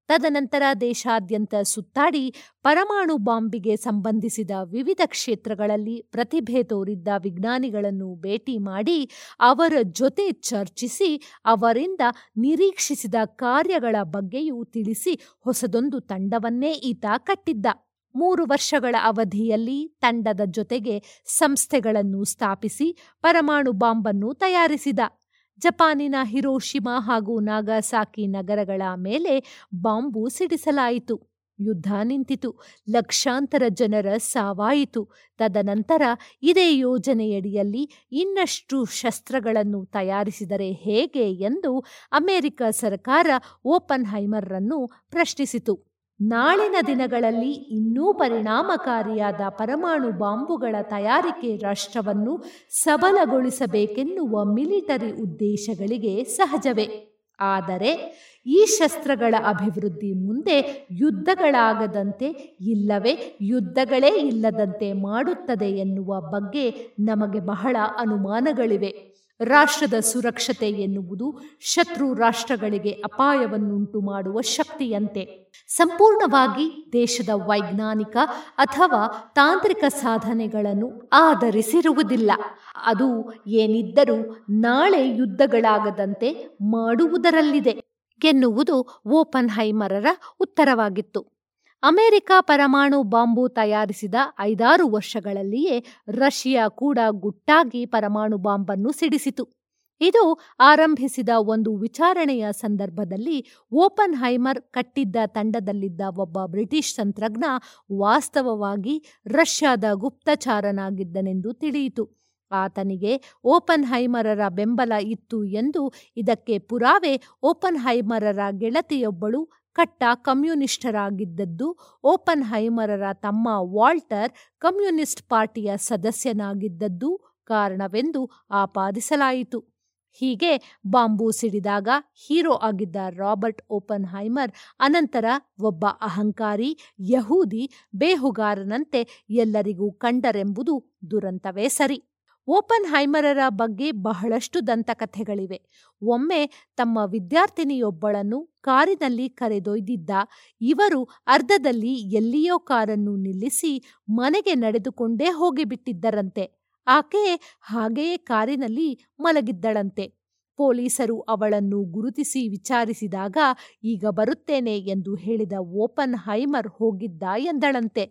L: ತದನಂತರ ದೇಶಾದ್ಯಂತ ಸುತ್ತಾಡಿ ಪರಮಾಣು ಬಾಂಬಿಗೆ ಸಂಬಂಧಿಸಿದ ವಿವಿಧ ಕ್ಷೇತ್ರಗಳಲ್ಲಿ ಪ್ರತಿಭೆ ತೋರಿದ್ದ ವಿಜ್ಞಾನಿಗಳನ್ನು ಭೇಟಿ ಮಾಡಿ ಅವರ ಜೊತೆ ಚರ್ಚಿಸಿ ಅವರಿಂದ ನಿರೀಕ್ಷಿಸಿದ ಕಾರ್ಯಗಳ ಬಗ್ಗೆಯೂ ತಿಳಿಸಿ ಹೊಸದೊಂದು ತಂಡವನ್ನೇ ಈತ ಕಟ್ಟಿದ್ದ. ಮೂರು ವರ್ಷಗಳ ಅವಧಿಯಲ್ಲಿ ತಂಡದ ಜೊತೆಗೆ ಸಂಸ್ಥೆಗಳನ್ನು ಸ್ಥಾಪಿಸಿ ಪರಮಾಣು ಬಾಂಬನ್ನು ತಯಾರಿಸಿದ. ಜಪಾನಿನ ಹಿರೋಶಿಮಾ ಹಾಗೂ ನಾಗಾಸಾಕಿ ನಗರಗಳ ಮೇಲೆ ಬಾಂಬು ಸಿಡಿಸಲಾಯಿತು. ಯುದ್ಧ ನಿಂತಿತು. ಲಕ್ಷಾಂತರ ಜನರ ಸಾವಾಯಿತು. ತದನಂತರ ಇದೇ ಯೋಜನೆಯಡಿಯಲ್ಲಿ ಇನ್ನಷ್ಟು ಶಸ್ತ್ರಗಳನ್ನು ತಯಾರಿಸಿದರೆ ಹೇಗೆ ಎಂದು ಅಮೆರಿಕ ಸರ್ಕಾರ ಓಪನ್ ಹೈಮರ್ರನ್ನು ಪ್ರಶ್ನಿಸಿತು. ನಾಳಿನ ದಿನಗಳಲ್ಲಿ ಇನ್ನೂ ಪರಿಣಾಮಕಾರಿಯಾದ ಪರಮಾಣು ಬಾಂಬುಗಳ ತಯಾರಿಕೆ ರಾಷ್ಟ್ರವನ್ನು ಸಬಲಗೊಳಿಸಬೇಕೆನ್ನುವ ಮಿಲಿಟರಿ ಉದ್ದೇಶಗಳಿಗೆ ಸಹಜವೇ. ಆದರೆ ಈ ಶಸ್ತ್ರಗಳ ಅಭಿವೃದ್ಧಿ ಮುಂದೆ ಯುದ್ಧಗಳಾಗದಂತೆ ಇಲ್ಲವೇ ಯುದ್ಧಗಳೇ ಇಲ್ಲದಂತೆ ಮಾಡುತ್ತದೆ ಎನ್ನುವ ಬಗ್ಗೆ ನಮಗೆ ಬಹಳ ಅನುಮಾನಗಳಿವೆ. ರಾಷ್ಟ್ರದ ಸುರಕ್ಷತೆ ಎನ್ನುವುದು ಶತ್ರು ರಾಷ್ಟ್ರಗಳಿಗೆ ಅಪಾಯವನ್ನುಂಟು ಮಾಡುವ ಶಕ್ತಿಯಂತೆ. ಸಂಪೂರ್ಣವಾಗಿ ದೇಶದ ವೈಜ್ಞಾನಿಕ ಅಥವಾ ತಾಂತ್ರಿಕ ಸಾಧನೆಗಳನ್ನು ಆಧರಿಸಿರುವುದಿಲ್ಲ. ಅದು ಏನಿದ್ದರೂ ನಾಳೆ ಯುದ್ಧಗಳಾಗದಂತೆ ಮಾಡುವುದರಲ್ಲಿದೆ ಎನ್ನುವುದು ಓಪನ್ ಹೈಮರರ ಉತ್ತರವಾಗಿತ್ತು. ಅಮೆರಿಕ ಪರಮಾಣು ಬಾಂಬು ತಯಾರಿಸಿದ ಐದಾರು ವರ್ಷಗಳಲ್ಲಿಯೇ ರಷ್ಯಾ ಕೂಡ ಗುಟ್ಟಾಗಿ ಪರಮಾಣು ಬಾಂಬನ್ನು ಸಿಡಿಸಿತು. ಇದು ಆರಂಭಿಸಿದ ಒಂದು ವಿಚಾರಣೆಯ ಸಂದರ್ಭದಲ್ಲಿ ಓಪನ್ ಹೈಮರ್ ಕಟ್ಟಿದ್ದ ತಂಡದಲ್ಲಿದ್ದ ಒಬ್ಬ ಬ್ರಿಟಿಷ್ ತಂತ್ರಜ್ಞ ವಾಸ್ತವವಾಗಿ ರಷ್ಯಾದ ಗುಪ್ತಚಾರನಾಗಿದ್ದನೆಂದು ತಿಳಿಯಿತು. ಆತನಿಗೆ ಓಪನ್ ಹೈಮರರ ಬೆಂಬಲ ಇತ್ತು ಎಂದು ಇದಕ್ಕೆ ಪುರಾವೆ ಓಪನ್ ಹೈಮರರ ಗೆಳತಿಯೊಬ್ಬಳು ಕಟ್ಟ ಕಮ್ಯುನಿಸ್ಟರಾಗಿದ್ದದ್ದು ಓಪನ್ ಹೈಮರರ ತಮ್ಮ ವಾಲ್ಟರ್ ಕಮ್ಯುನಿಸ್ಟ್ ಪಾರ್ಟಿಯ ಸದಸ್ಯನಾಗಿದ್ದದ್ದು ಕಾರಣವೆಂದು ಆಪಾದಿಸಲಾಯಿತು. ಹೀಗೆ ಬಾಂಬು ಸಿಡಿದಾಗ ಹೀರೋ ಆಗಿದ್ದ ರಾಬರ್ಟ್ ಓಪನ್ ಹೈಮರ್ ಅನಂತರ ಒಬ್ಬ ಅಹಂಕಾರಿ, ಯಹೂದಿ, ಬೇಹುಗಾರನಂತೆ ಎಲ್ಲರಿಗೂ ಕಂಡರೆಂಬುದು ದುರಂತವೇ ಸರಿ. ಓಪನ್ ಹೈಮರರ ಬಗ್ಗೆ ಬಹಳಷ್ಟು ದಂತಕಥೆಗಳಿವೆ. ಒಮ್ಮೆ ತಮ್ಮ ವಿದ್ಯಾರ್ಥಿನಿಯೊಬ್ಬಳನ್ನು ಕಾರಿನಲ್ಲಿ ಕರೆದೊಯ್ದಿದ್ದ ಇವರು ಅರ್ಧದಲ್ಲಿ ಎಲ್ಲಿಯೋ ಕಾರನ್ನು ನಿಲ್ಲಿಸಿ ಮನೆಗೆ ನಡೆದುಕೊಂಡೇ ಹೋಗಿಬಿಟ್ಟಿದ್ದರಂತೆ. ಆಕೆ ಹಾಗೆಯೇ ಕಾರಿನಲ್ಲಿ ಮಲಗಿದ್ದಳಂತೆ. ಪೊಲೀಸರು ಅವಳನ್ನು ಗುರುತಿಸಿ ವಿಚಾರಿಸಿದಾಗ, ಈಗ ಬರುತ್ತೇನೆ ಎಂದು ಹೇಳಿದ ಓಪನ್ ಹೈಮರ್ ಹೋಗಿದ್ದ ಎಂದಳಂತೆ.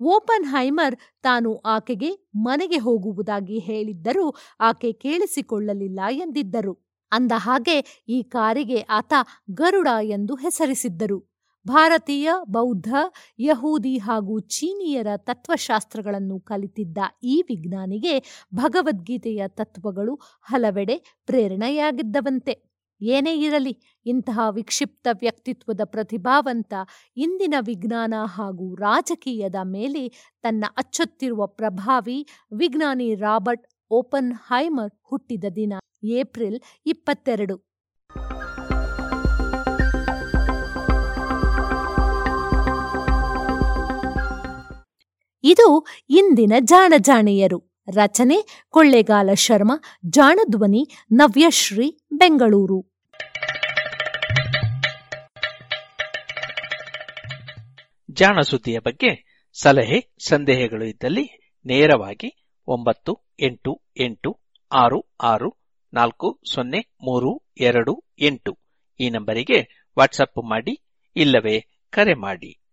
L: ಓಪನ್ ಹೈಮರ್ ತಾನು ಆಕೆಗೆ ಮನೆಗೆ ಹೋಗುವುದಾಗಿ ಹೇಳಿದ್ದರೂ ಆಕೆ ಕೇಳಿಸಿಕೊಳ್ಳಲಿಲ್ಲ ಎಂದಿದ್ದರು. ಅಂದ ಹಾಗೆ ಈ ಕಾರಿಗೆ ಆತ ಗರುಡ ಎಂದು ಹೆಸರಿಸಿದ್ದರು. ಭಾರತೀಯ ಬೌದ್ಧ, ಯಹೂದಿ ಹಾಗೂ ಚೀನಿಯರ ತತ್ವಶಾಸ್ತ್ರಗಳನ್ನು ಕಲಿತಿದ್ದ ಈ ವಿಜ್ಞಾನಿಗೆ ಭಗವದ್ಗೀತೆಯ ತತ್ವಗಳು ಹಲವೆಡೆ ಪ್ರೇರಣೆಯಾಗಿದ್ದವಂತೆ. ಏನೇ ಇರಲಿ, ಇಂತಹ ವಿಕ್ಷಿಪ್ತ ವ್ಯಕ್ತಿತ್ವದ ಪ್ರತಿಭಾವಂತ ಇಂದಿನ ವಿಜ್ಞಾನ ಹಾಗೂ ರಾಜಕೀಯದ ಮೇಲೆ ತನ್ನ ಅಚ್ಚೊತ್ತಿರುವ ಪ್ರಭಾವಿ ವಿಜ್ಞಾನಿ ರಾಬರ್ಟ್ ಓಪನ್ ಹೈಮರ್ ಹುಟ್ಟಿದ ದಿನ ಏಪ್ರಿಲ್ ಇಪ್ಪತ್ತೆರಡು. ಇದು ಇಂದಿನ ಜಾಣಜಾಣೆಯರು ರಚನೆ ಕೊಳ್ಳೇಗಾಲ ಶರ್ಮಾ ಜಾಣಧ್ವನಿ ನವ್ಯಶ್ರೀ ಬೆಂಗಳೂರು.
M: ಜಾಣ ಸುದ್ದಿಯ ಬಗ್ಗೆ ಸಲಹೆ, ಸಂದೇಹಗಳು ಇದ್ದಲ್ಲಿ ನೇರವಾಗಿ ಒಂಬತ್ತು, ಎಂಟು ಎಂಟು, ಆರು ಆರು, ನಾಲ್ಕು, ಸೊನ್ನೆ, ಮೂರು, ಎರಡು, ಎಂಟು ಈ ನಂಬರಿಗೆ ವಾಟ್ಸಪ್ ಮಾಡಿ ಇಲ್ಲವೇ ಕರೆ ಮಾಡಿ.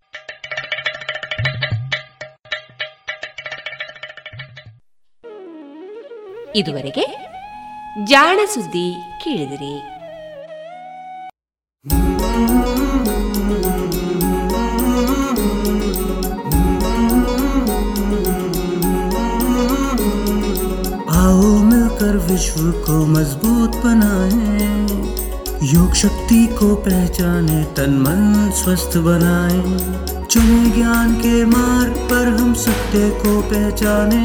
C: ಇದುವರೆಗೆ ಜಾಣ ಸುದ್ದಿ ಕೇಳಿದಿರಿ
E: आओ मिलकर विश्व को मजबूत बनाए योग शक्ति को पहचाने तन मन स्वस्थ बनाए चुने ज्ञान के मार्ग पर हम सत्य को पहचाने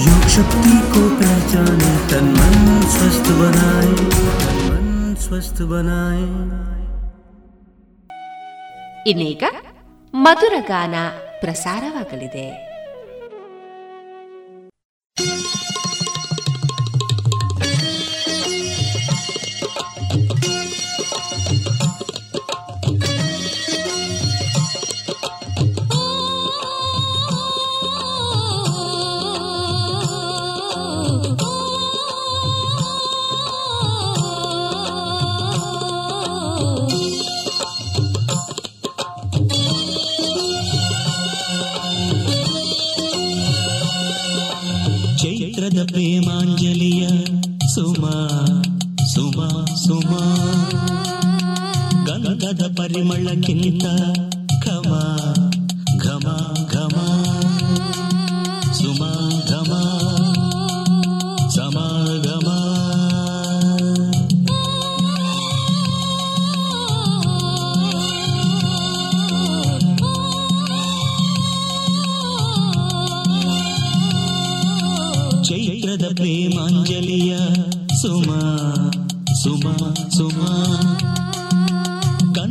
E: योग शक्ति को पहचाने तन मन स्वस्थ बनाए तन मन स्वस्थ बनाए
C: ಇನ್ನೀಗ ಮಧುರ ಗಾನ ಪ್ರಸಾರವಾಗಲಿದೆ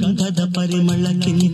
N: ಗಂಧದ ಪರಿಮಳಕ್ಕಿಂತ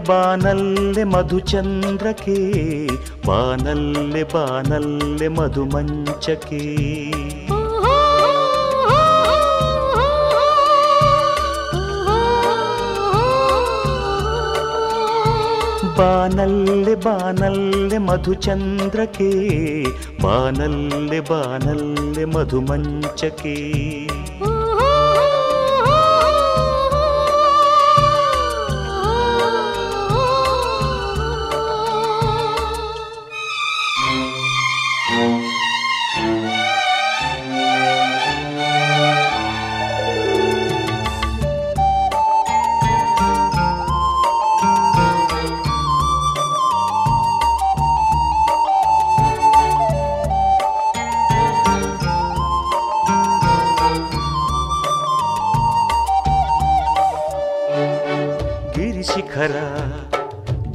O: ಬಾನಲ್ಲೆ ಬಾನಲ್ಲೆ ಮಧುಚಂದ್ರಕ್ಕೆ ಬಾನಲ್ಲೆ ಬಾನಲ್ಲೆ ಮಧುಮಂಚಕ್ಕೆ ಬಾನಲ್ಲೆ ಬಾನಲ್ಲೆ ಮಧುಚಂದ್ರಕ್ಕೆ ಬಾನಲ್ಲೆ ಬಾನಲ್ಲೆ ಮಧುಮಂಚಕ್ಕೆ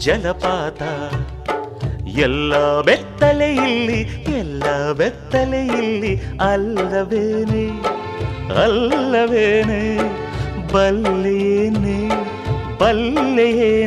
O: ಜಲಪಾತ. ಎಲ್ಲ ಬೆತ್ತಲೆ ಇಲ್ಲಿ ಎಲ್ಲ ಬೆತ್ತಲೆ ಇಲ್ಲಿ ಅಲ್ಲವೇನೆ ಅಲ್ಲವೇನೆ ಬಲ್ಲೇನೆ ಬಲ್ಲೆಯೇ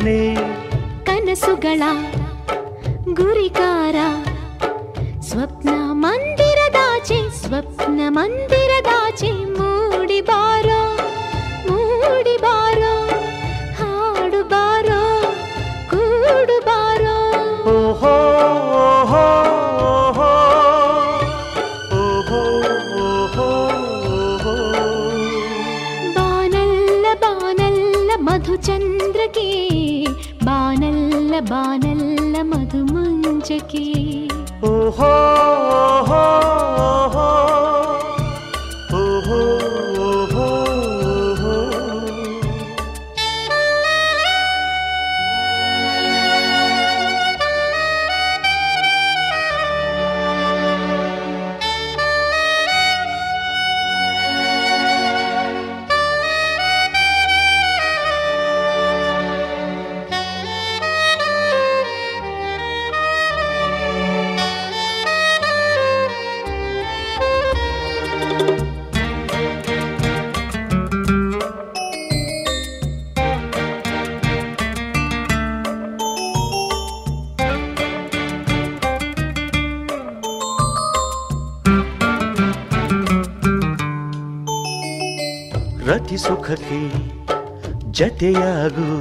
O: ಜತೆಯಾಗು.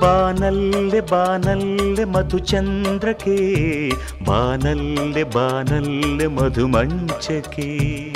O: बानल ओहो मधुचंद्र के। बानल बानल मधुमंच के।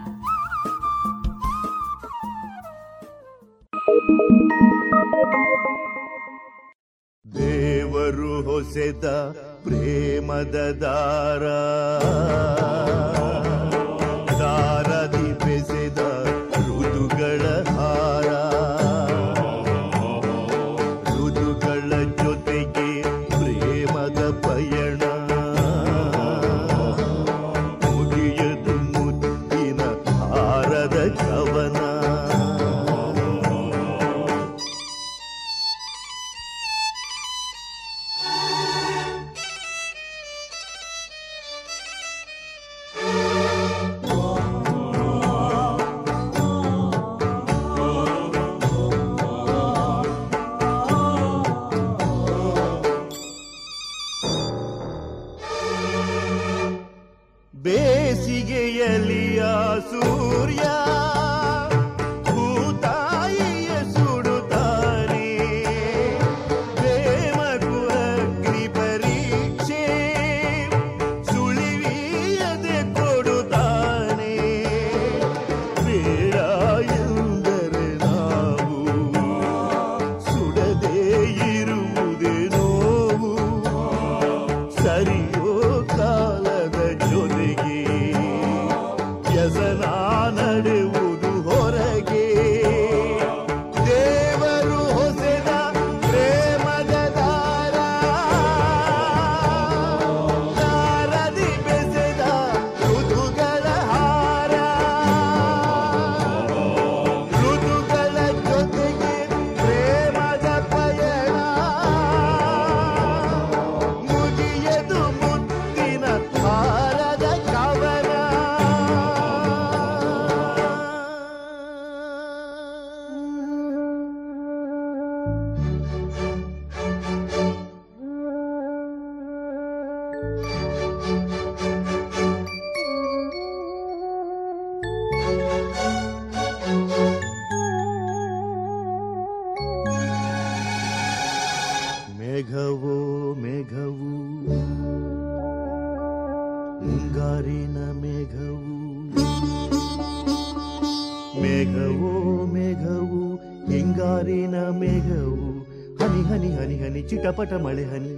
P: ಹನಿ ಚಿಟಪಟ ಮಳೆ ಹನಿ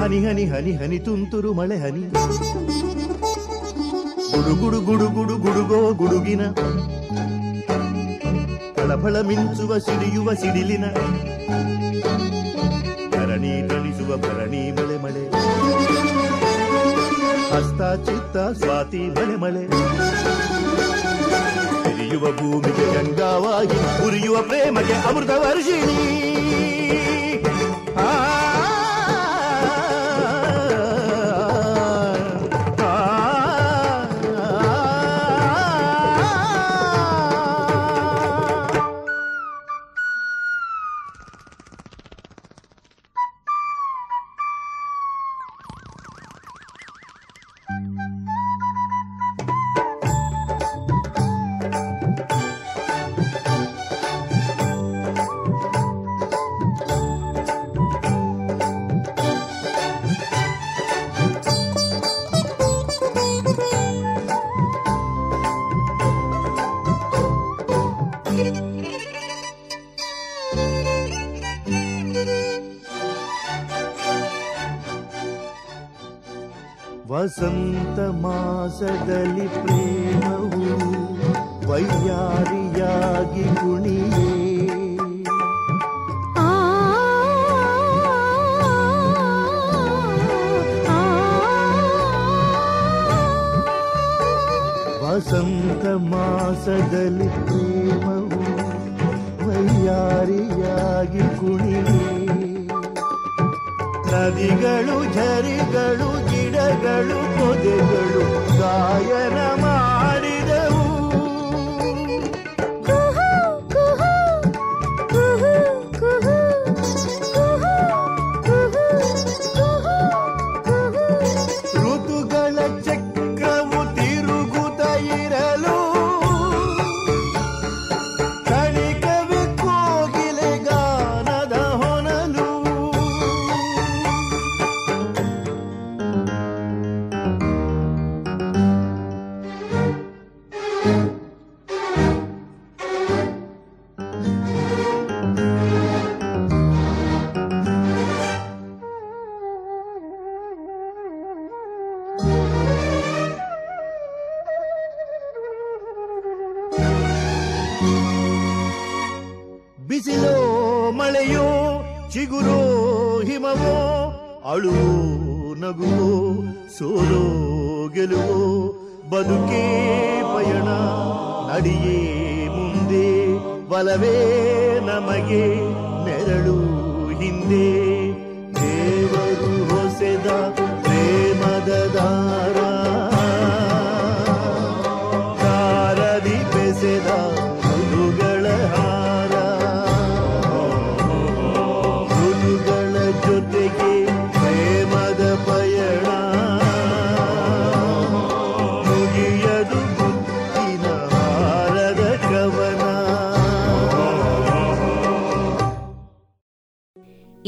P: ಹನಿ ಹನಿ ಹನಿ ಹನಿ ತುಂತುರು ಮಳೆ ಹನಿ ಗುಡು ಗುಡು ಗುಡು ಗುಡು ಗುಡುಗೋ ಗುಡುಗಿನ ಫಳಫಳ ಮಿಂಚುವ ಸಿಡಿಯುವ ಸಿಡಿಲಿನ ಭರಣಿ ತಣಿಸುವ ಭರಣಿ ಮಳೆ ಮಳೆ ಹಸ್ತ ಚಿತ್ತ ಸ್ವಾತಿ ಮಳೆ ಮಳೆ ಹಿರಿಯುವ ಭೂಮಿಗೆ ಗಂಗಾವಾಗಿ ಉರಿಯುವ ಪ್ರೇಮಗೆ ಅಮೃತ ವರ್ಷಿಣಿ ಆ, ಆ, ವಸಂತ ಮಾಸದಲ್ಲಿ ಪ್ರೇಮವು
Q: ಅಳುವೋ ನಗುವೋ ಸೋಲೋ ಗೆಲುವೋ ಬದುಕೇ ಪಯಣ ನಡಿಯೇ ಮುಂದೆ ಬಲವೇ ನಮಗೆ ನೆರಳು ಹಿಂದೆ.